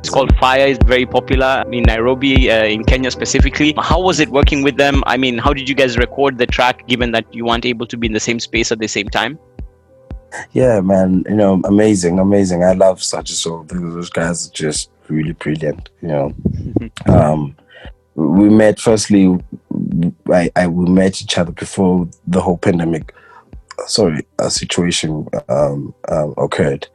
It's called Fire. It's very popular in Nairobi, uh, in Kenya specifically. How was it working with them? I mean, how did you guys record the track, given that you weren't able to be in the same space at the same time? Yeah, man, you know, amazing, amazing. I love Sauti Sol. Those guys are just really brilliant, you know. um, we met firstly, I, I we met each other before the whole pandemic. Sorry, a situation um, um, occurred,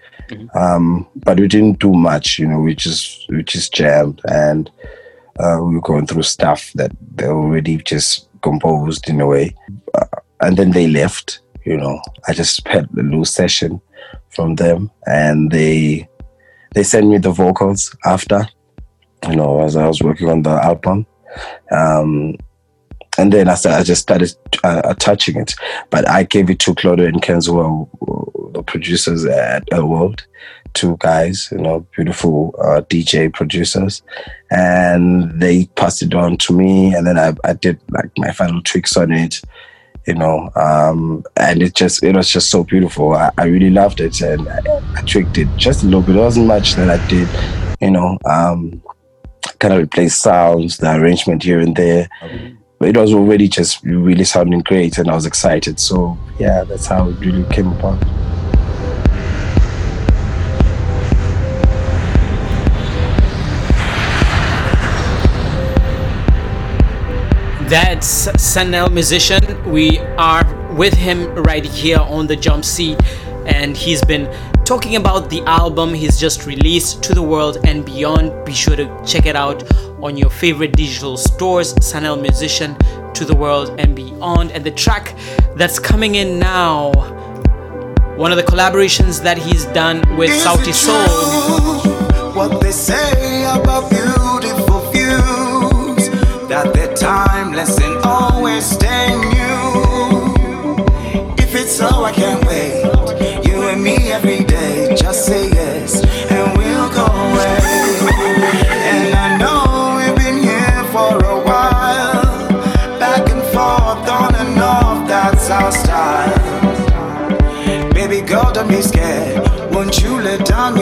um, but we didn't do much. You know, we just we just jammed and uh, we were going through stuff that they already just composed in a way, uh, and then they left. You know, I just *laughs* had a little session from them, and they they sent me the vocals after. You know, as I was working on the album, um, and then I, started, I just started uh, touching it. But I gave it to Claudio and Kenzo, the producers at El World, two guys, you know, beautiful uh, DJ producers, and they passed it on to me, and then I, I did like my final tweaks on it you know um and it just it was just so beautiful. I, I really loved it. And I, I it just a little bit. It wasn't much that i did you know um kind of replace sounds the arrangement here and there. But it was already just really sounding great and i was excited. So yeah that's how it really came about. That's Sun-EL Musician. We are with him right here on the jump seat, and he's been talking about the album he's just released to the world and beyond. Be sure to check it out on your favorite digital stores. Sun-EL Musician to the world and beyond, and the track that's coming in now. One of the collaborations that he's done with Sauti Sol. What they say about beautiful views, that they're timeless and Won't you let down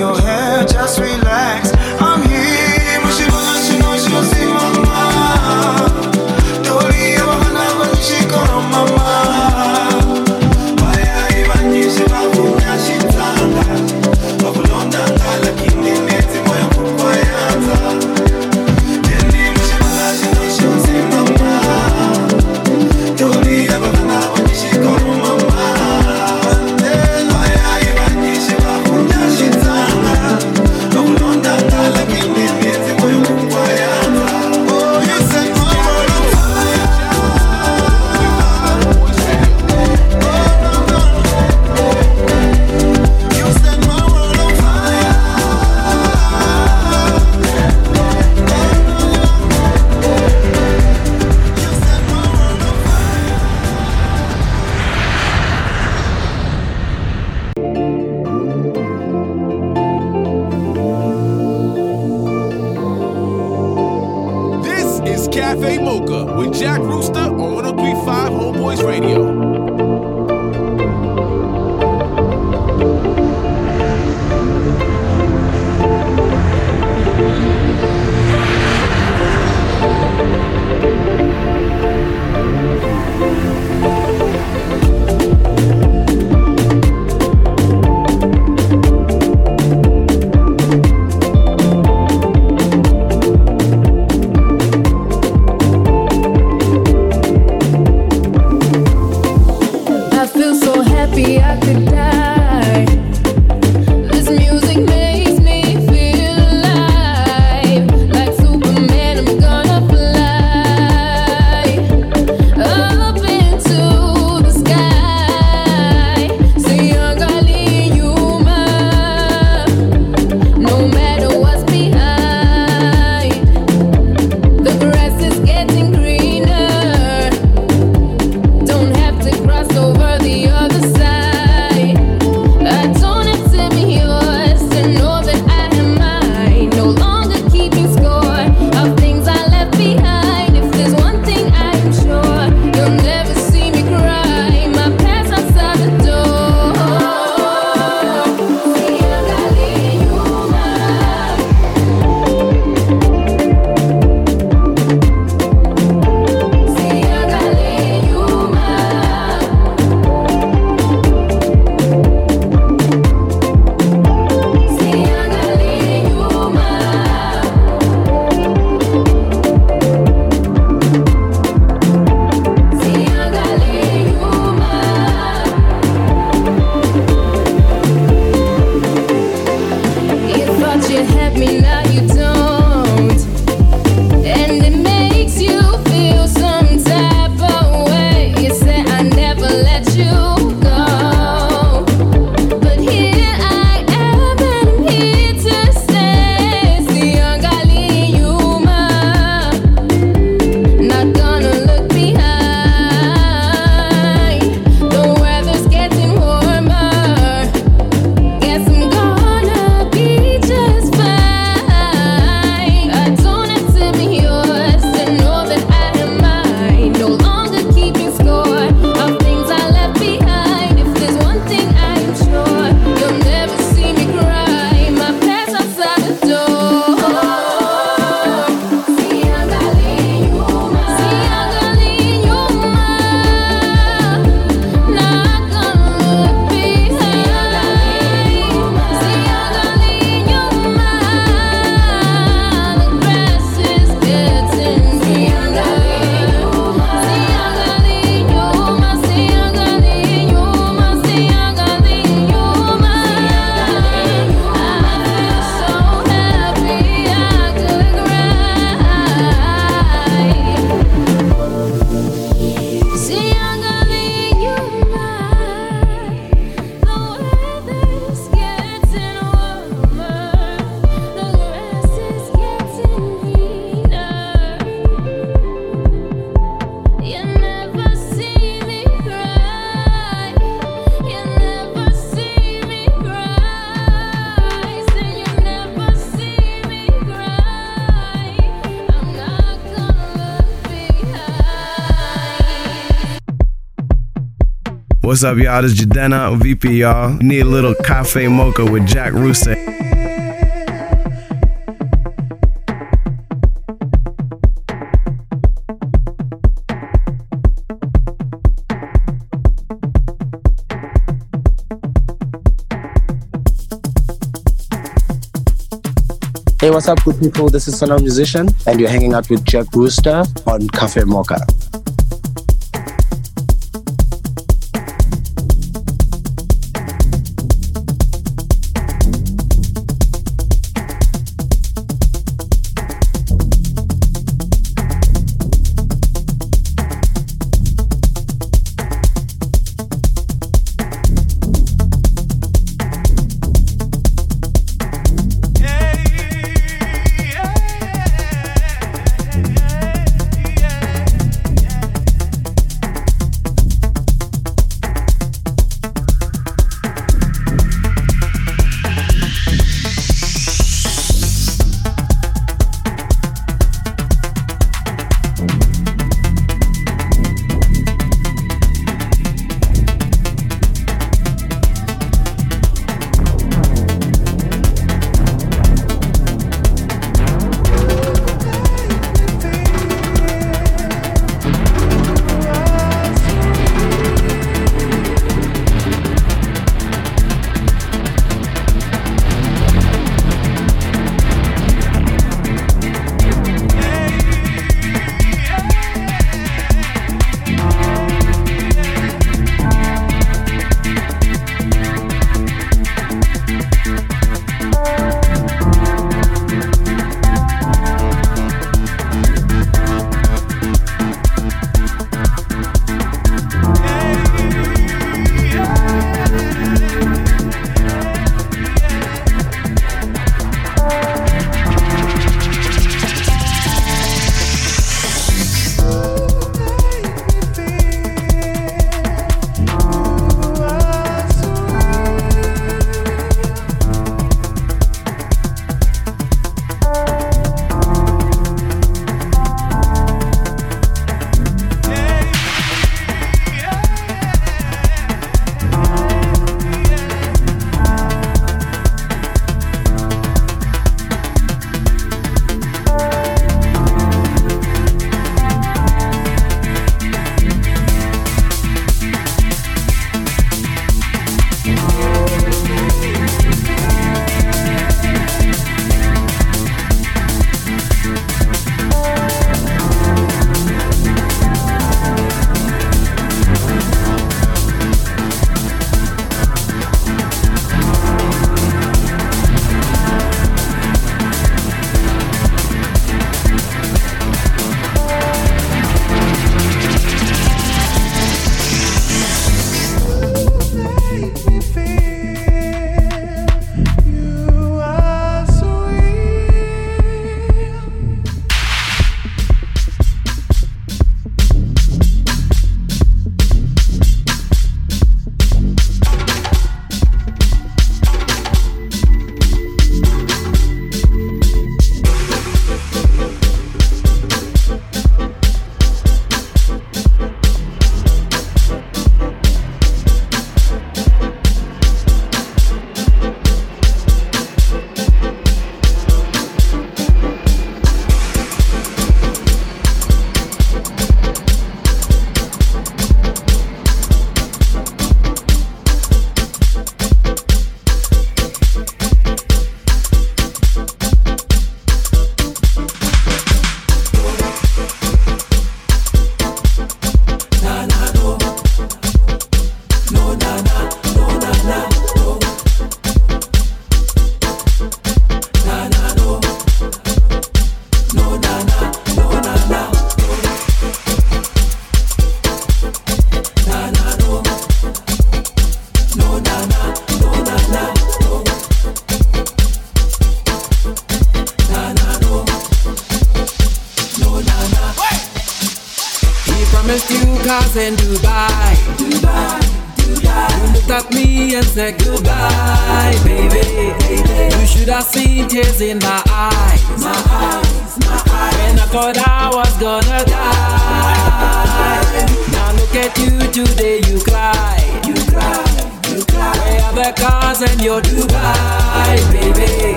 What's up, y'all? This is Jadena, VP, y'all. Need a little cafe mocha with Jack Rooster. Hey, what's up, good people? This is Sun-EL Musician, and you're hanging out with Jack Rooster on Cafe Mocha.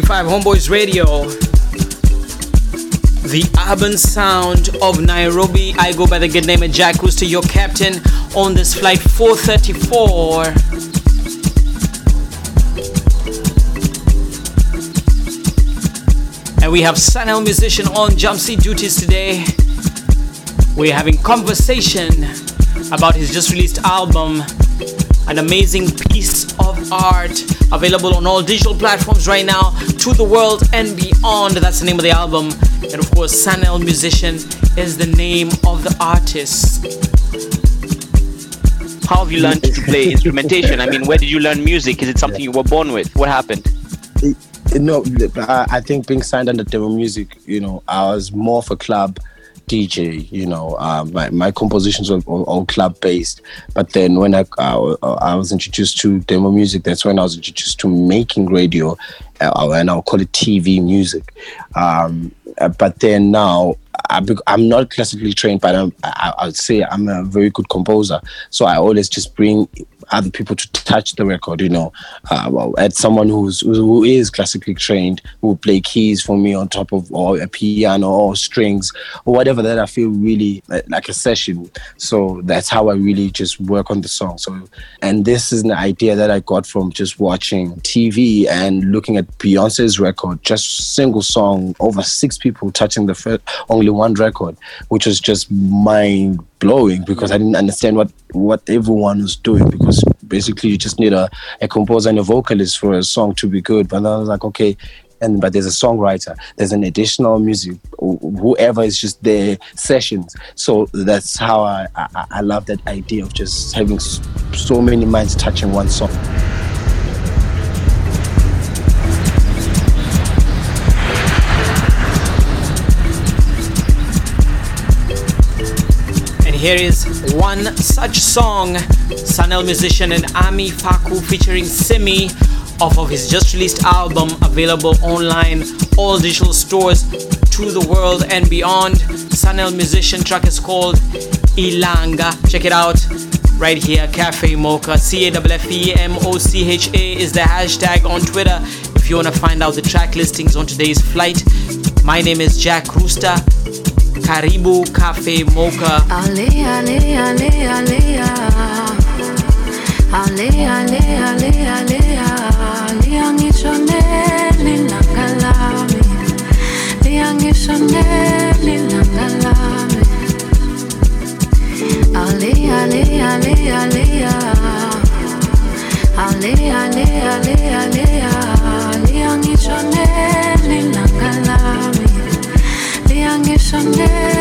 935 Homeboyz Radio. The urban sound of Nairobi. I go by the good name of Jack Rooster, your captain, on this flight 434. And we have Sun-EL Musician on jump seat duties today. We're having conversation about his just released album, an amazing piece of art available on all digital platforms right now to the world and beyond that's the name of the album and of course Sun-EL Musician is the name of the artist How have you learned to play instrumentation? I mean, where did you learn music? Is it something you were born with? What happened? No, I I think being signed under Demo Music, you know, I was more of a club DJ. You know, uh, my my compositions were all, all club based. But then when I I was introduced to Demo Music, that's when I was introduced to making radio, uh, and I'll call it TV music. Um, uh, but then now. I, I'm not classically trained, but I'm, I, I'd say I'm a very good composer. So I always just bring other people to touch the record, you know. Uh, well, add someone who's who is classically trained, who will play keys for me on top of or a piano or strings or whatever that I feel really like, like a session. So that's how I really just work on the song. So and this is an idea that I got from just watching TV and looking at Beyonce's record, just single song, over six people touching the first, only one record, which was just mind blowing because I didn't understand what what everyone was doing because basically you just need a, a composer and a vocalist for a song to be good. But I was like, okay, and but there's a songwriter, there's an additional music, wh- whoever is just there sessions. So that's how I I, I love that idea of just having so many minds touching one song. Here is one such song, Sun-EL Musician and Ami Faku featuring Simmy off of his just released album available online, all digital stores to the world and beyond. Sun-EL Musician track is called Ilanga. Check it out right here, Cafe Mocha. C A F F E M O C H A is the hashtag on Twitter. If you want to find out the track listings on today's flight, my name is Jack Rooster. Karibu Cafe Mocha. Alea, alea, alea, alea. Alea, alea, alea, alea. Liangishoneli na kalami. Liangishoneli na kalami. Alea, alea, alea, alea. Alea, alea, alea, alea. Chanel.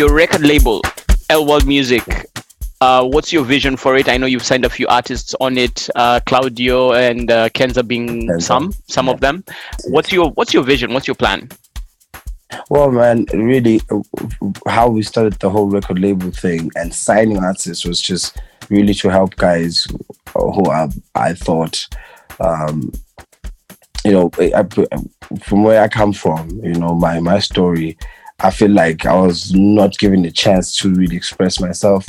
Your record label, El World Music. Uh, what's your vision for it? I know you've signed a few artists on it, uh, Claudio and uh, Kenza being some, some of them. What's your What's your vision? What's your plan? Well, man, really, how we started the whole record label thing and signing artists was just really to help guys who I, I thought, um, you know, I, I- from where I come from, you know, my my story, I feel like I was not given a chance to really express myself.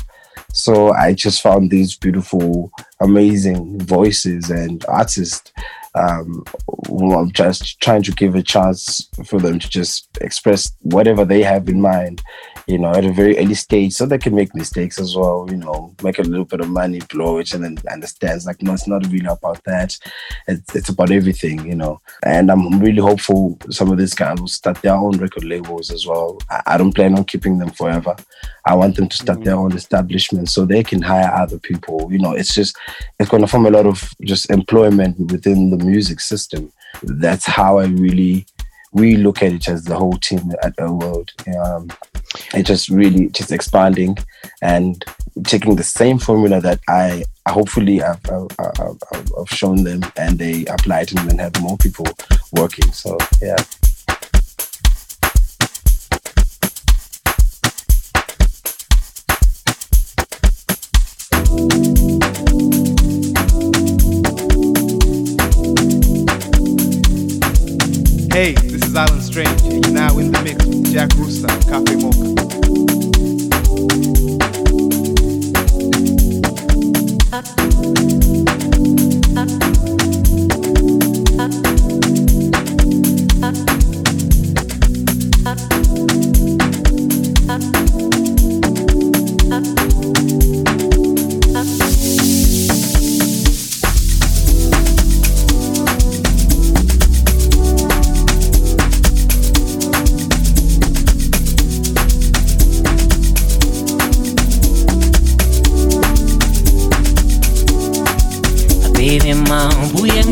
So I just found these beautiful, amazing voices and artists um, who I'm just trying to give a chance for them to just express whatever they have in mind, you know, at a very early stage, so they can make mistakes as well, you know, make a little bit of money, blow it, and then understands like, no, it's not really about that. It's, it's about everything, you know. And I'm really hopeful some of these guys will start their own record labels as well. I, I don't plan on keeping them forever. I want them to start their own establishment so they can hire other people. You know, it's just it's going to form a lot of just employment within the music system. That's how I really, we look at it as the whole team at the world. Um, it just really just expanding and taking the same formula that I hopefully I've, I've, I've, I've shown them and they apply it and then have more people working. So yeah. Hey, this is Alan Strange, and you're now in the mix with Jack Rooster, Cafe Mocha.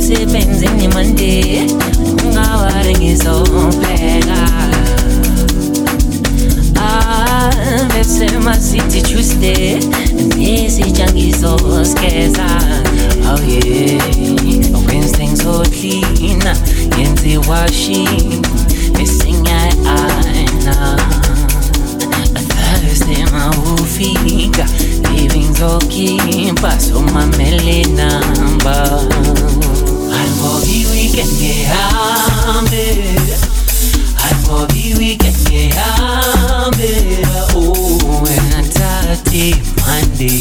Buya ngisebenzini Monday. Ungawari ngizopheka. Ah, bese masithi Tuesday Nesitsha ngizoskeza. Oh yeah Wednesday ngizoklina Ngenze washing Bese ngiyayana Thursday mawufika Baby ngizokhipha somamele Ayibona weekend ngihambe Ayibona weekend ngihambe Oh ngathathe Monday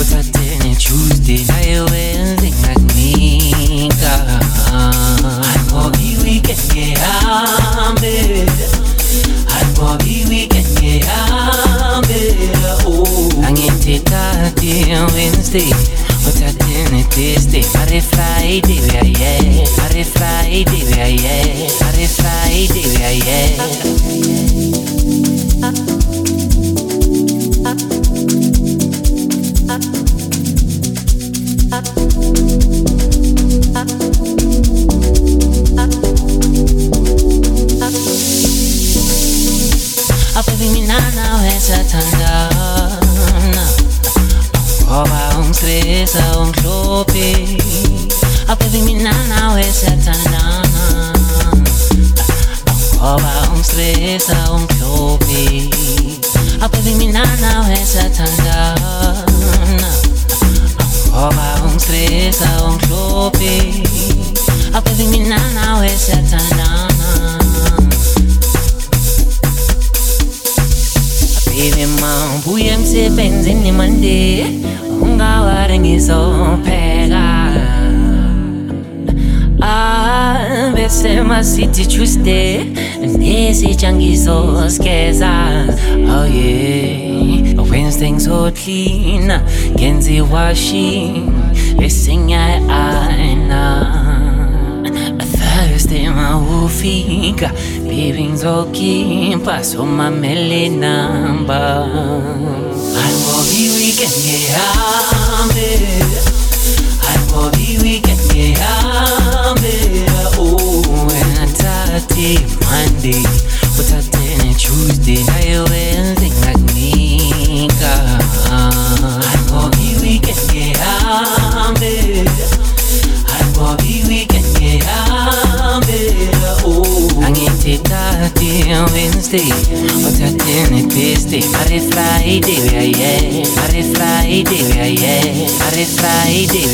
uthathe ne Tuesday naye Wednesday ngakunika Ayibona weekend ngihambe Ayibona weekend ngihambe Oh angithi tati Wednesday uthathe ne Thursday Friday uyaye Mare Friday uyaye Mare Friday uyaye Ngenze washing Bese ngiyayana Thursday mawufika Baby ngizokhipha somamele namba Ayibona weekend ngihambe Ayibona weekend ngihambe Oh ngathathe Monday uthathe ne Tuesday naye Wednesday ngihambe Oh angithi tati Wednesday uthathe ne Thursday Mare Friday Friday uyaye Mare Friday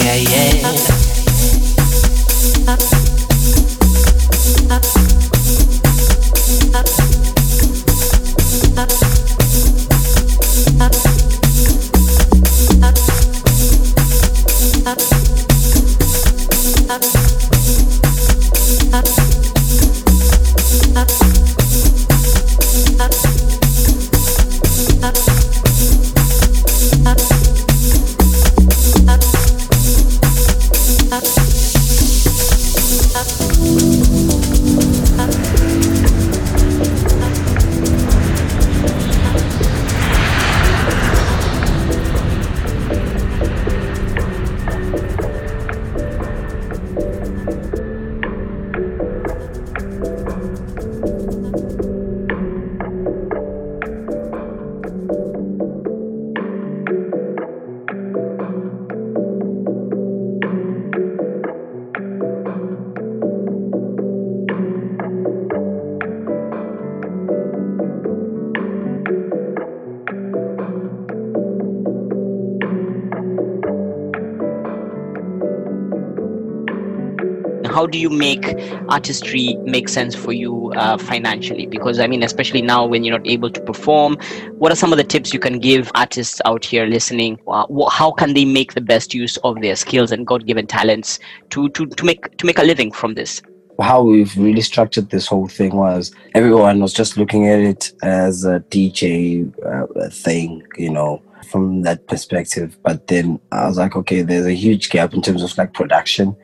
do you make artistry make sense for you uh, financially? Because I mean, especially now when you're not able to perform, what are some of the tips you can give artists out here listening? Uh, how can they make the best use of their skills and God-given talents to to to make to make a living from this? how we've really structured this whole thing was everyone was just looking at it as a DJ uh, thing, you know, from that perspective. But then I was like, okay, there's a huge gap in terms of like production.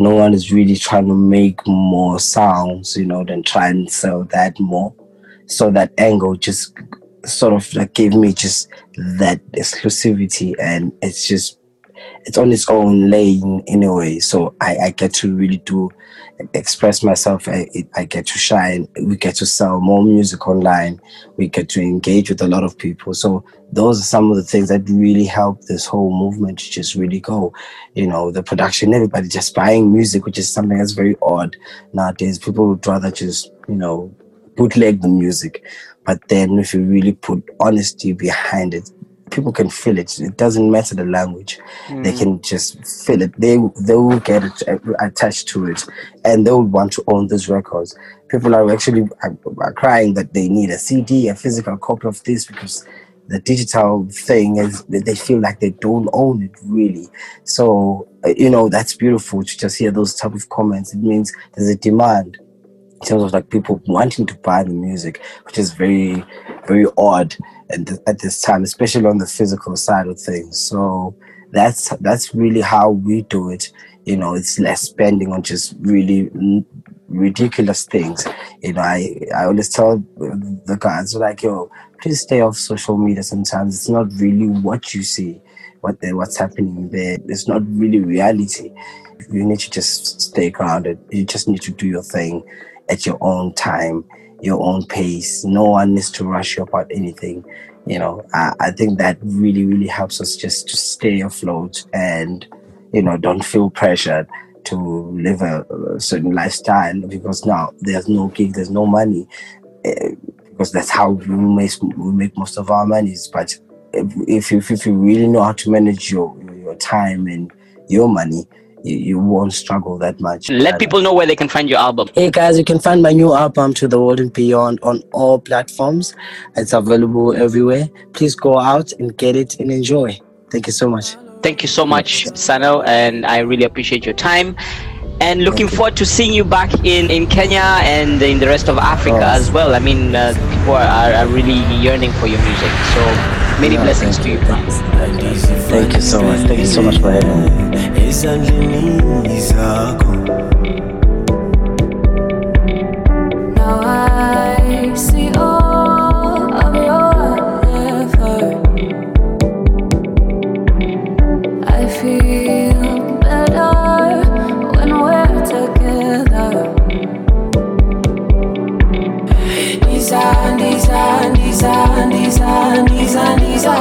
No one is really trying to make more sounds, you know, than try and sell that more. So that angle just sort of like gave me just that exclusivity and it's just it's on its own lane anyway. So I, I get to really do express myself. I, I get to shine. We get to sell more music online. We get to engage with a lot of people. So those are some of the things that really help this whole movement to just really go. You know, the production, everybody just buying music, which is something that's very odd nowadays. People would rather just, you know, bootleg the music. But then if you really put honesty behind it, people can feel it. It doesn't matter the language; they Mm. can just feel it. They they will get it, uh, attached to it, and they will want to own these records. People are actually are, are crying that they need a CD, a physical copy of this, because the digital thing is they they feel like they don't own it really. So uh, you know that's beautiful to just hear those type of comments. It means there's a demand in terms of like people wanting to buy the music, which is very, very odd at, at this time, especially on the physical side of things. So that's that's really how we do it. You know, it's less spending on just really ridiculous things. You know, I I always tell the guys like, yo, please stay off social media. Sometimes it's not really what you see, what what's happening there. It's not really reality. You need to just stay grounded. You just need to do your thing at your own time, your own pace. No one needs to rush you about anything. You know, I, I think that really, really helps us just to stay afloat and, you know, don't feel pressured to live a, a certain lifestyle because now there's no gig, there's no money. eh, because that's how we make, we make most of our monies. But if, if, if you really know how to manage your, your time and your money, you, you won't struggle that much. Let people know where they can find your album. Hey guys, you can find my new album To the World and Beyond on all platforms. It's available everywhere. Please go out and get it and enjoy. Thank you so much. Thank you so much, Sano, and I really appreciate your time. And looking forward to seeing you back in, in Kenya and in the rest of Africa as well. I mean, uh, people are, are really yearning for your music. So many blessings to you. Thank you so much. Thank you so much for having me. Ezandleni zakho Now I see all of your effort. I feel better when we're together. Ndiza, ndiza, ndiza, ndiza, ndiza, ndiza,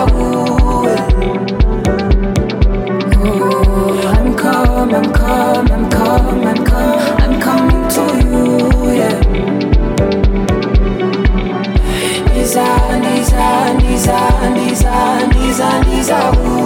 Nisa, Nisa, Nisa, Nisa, ooh.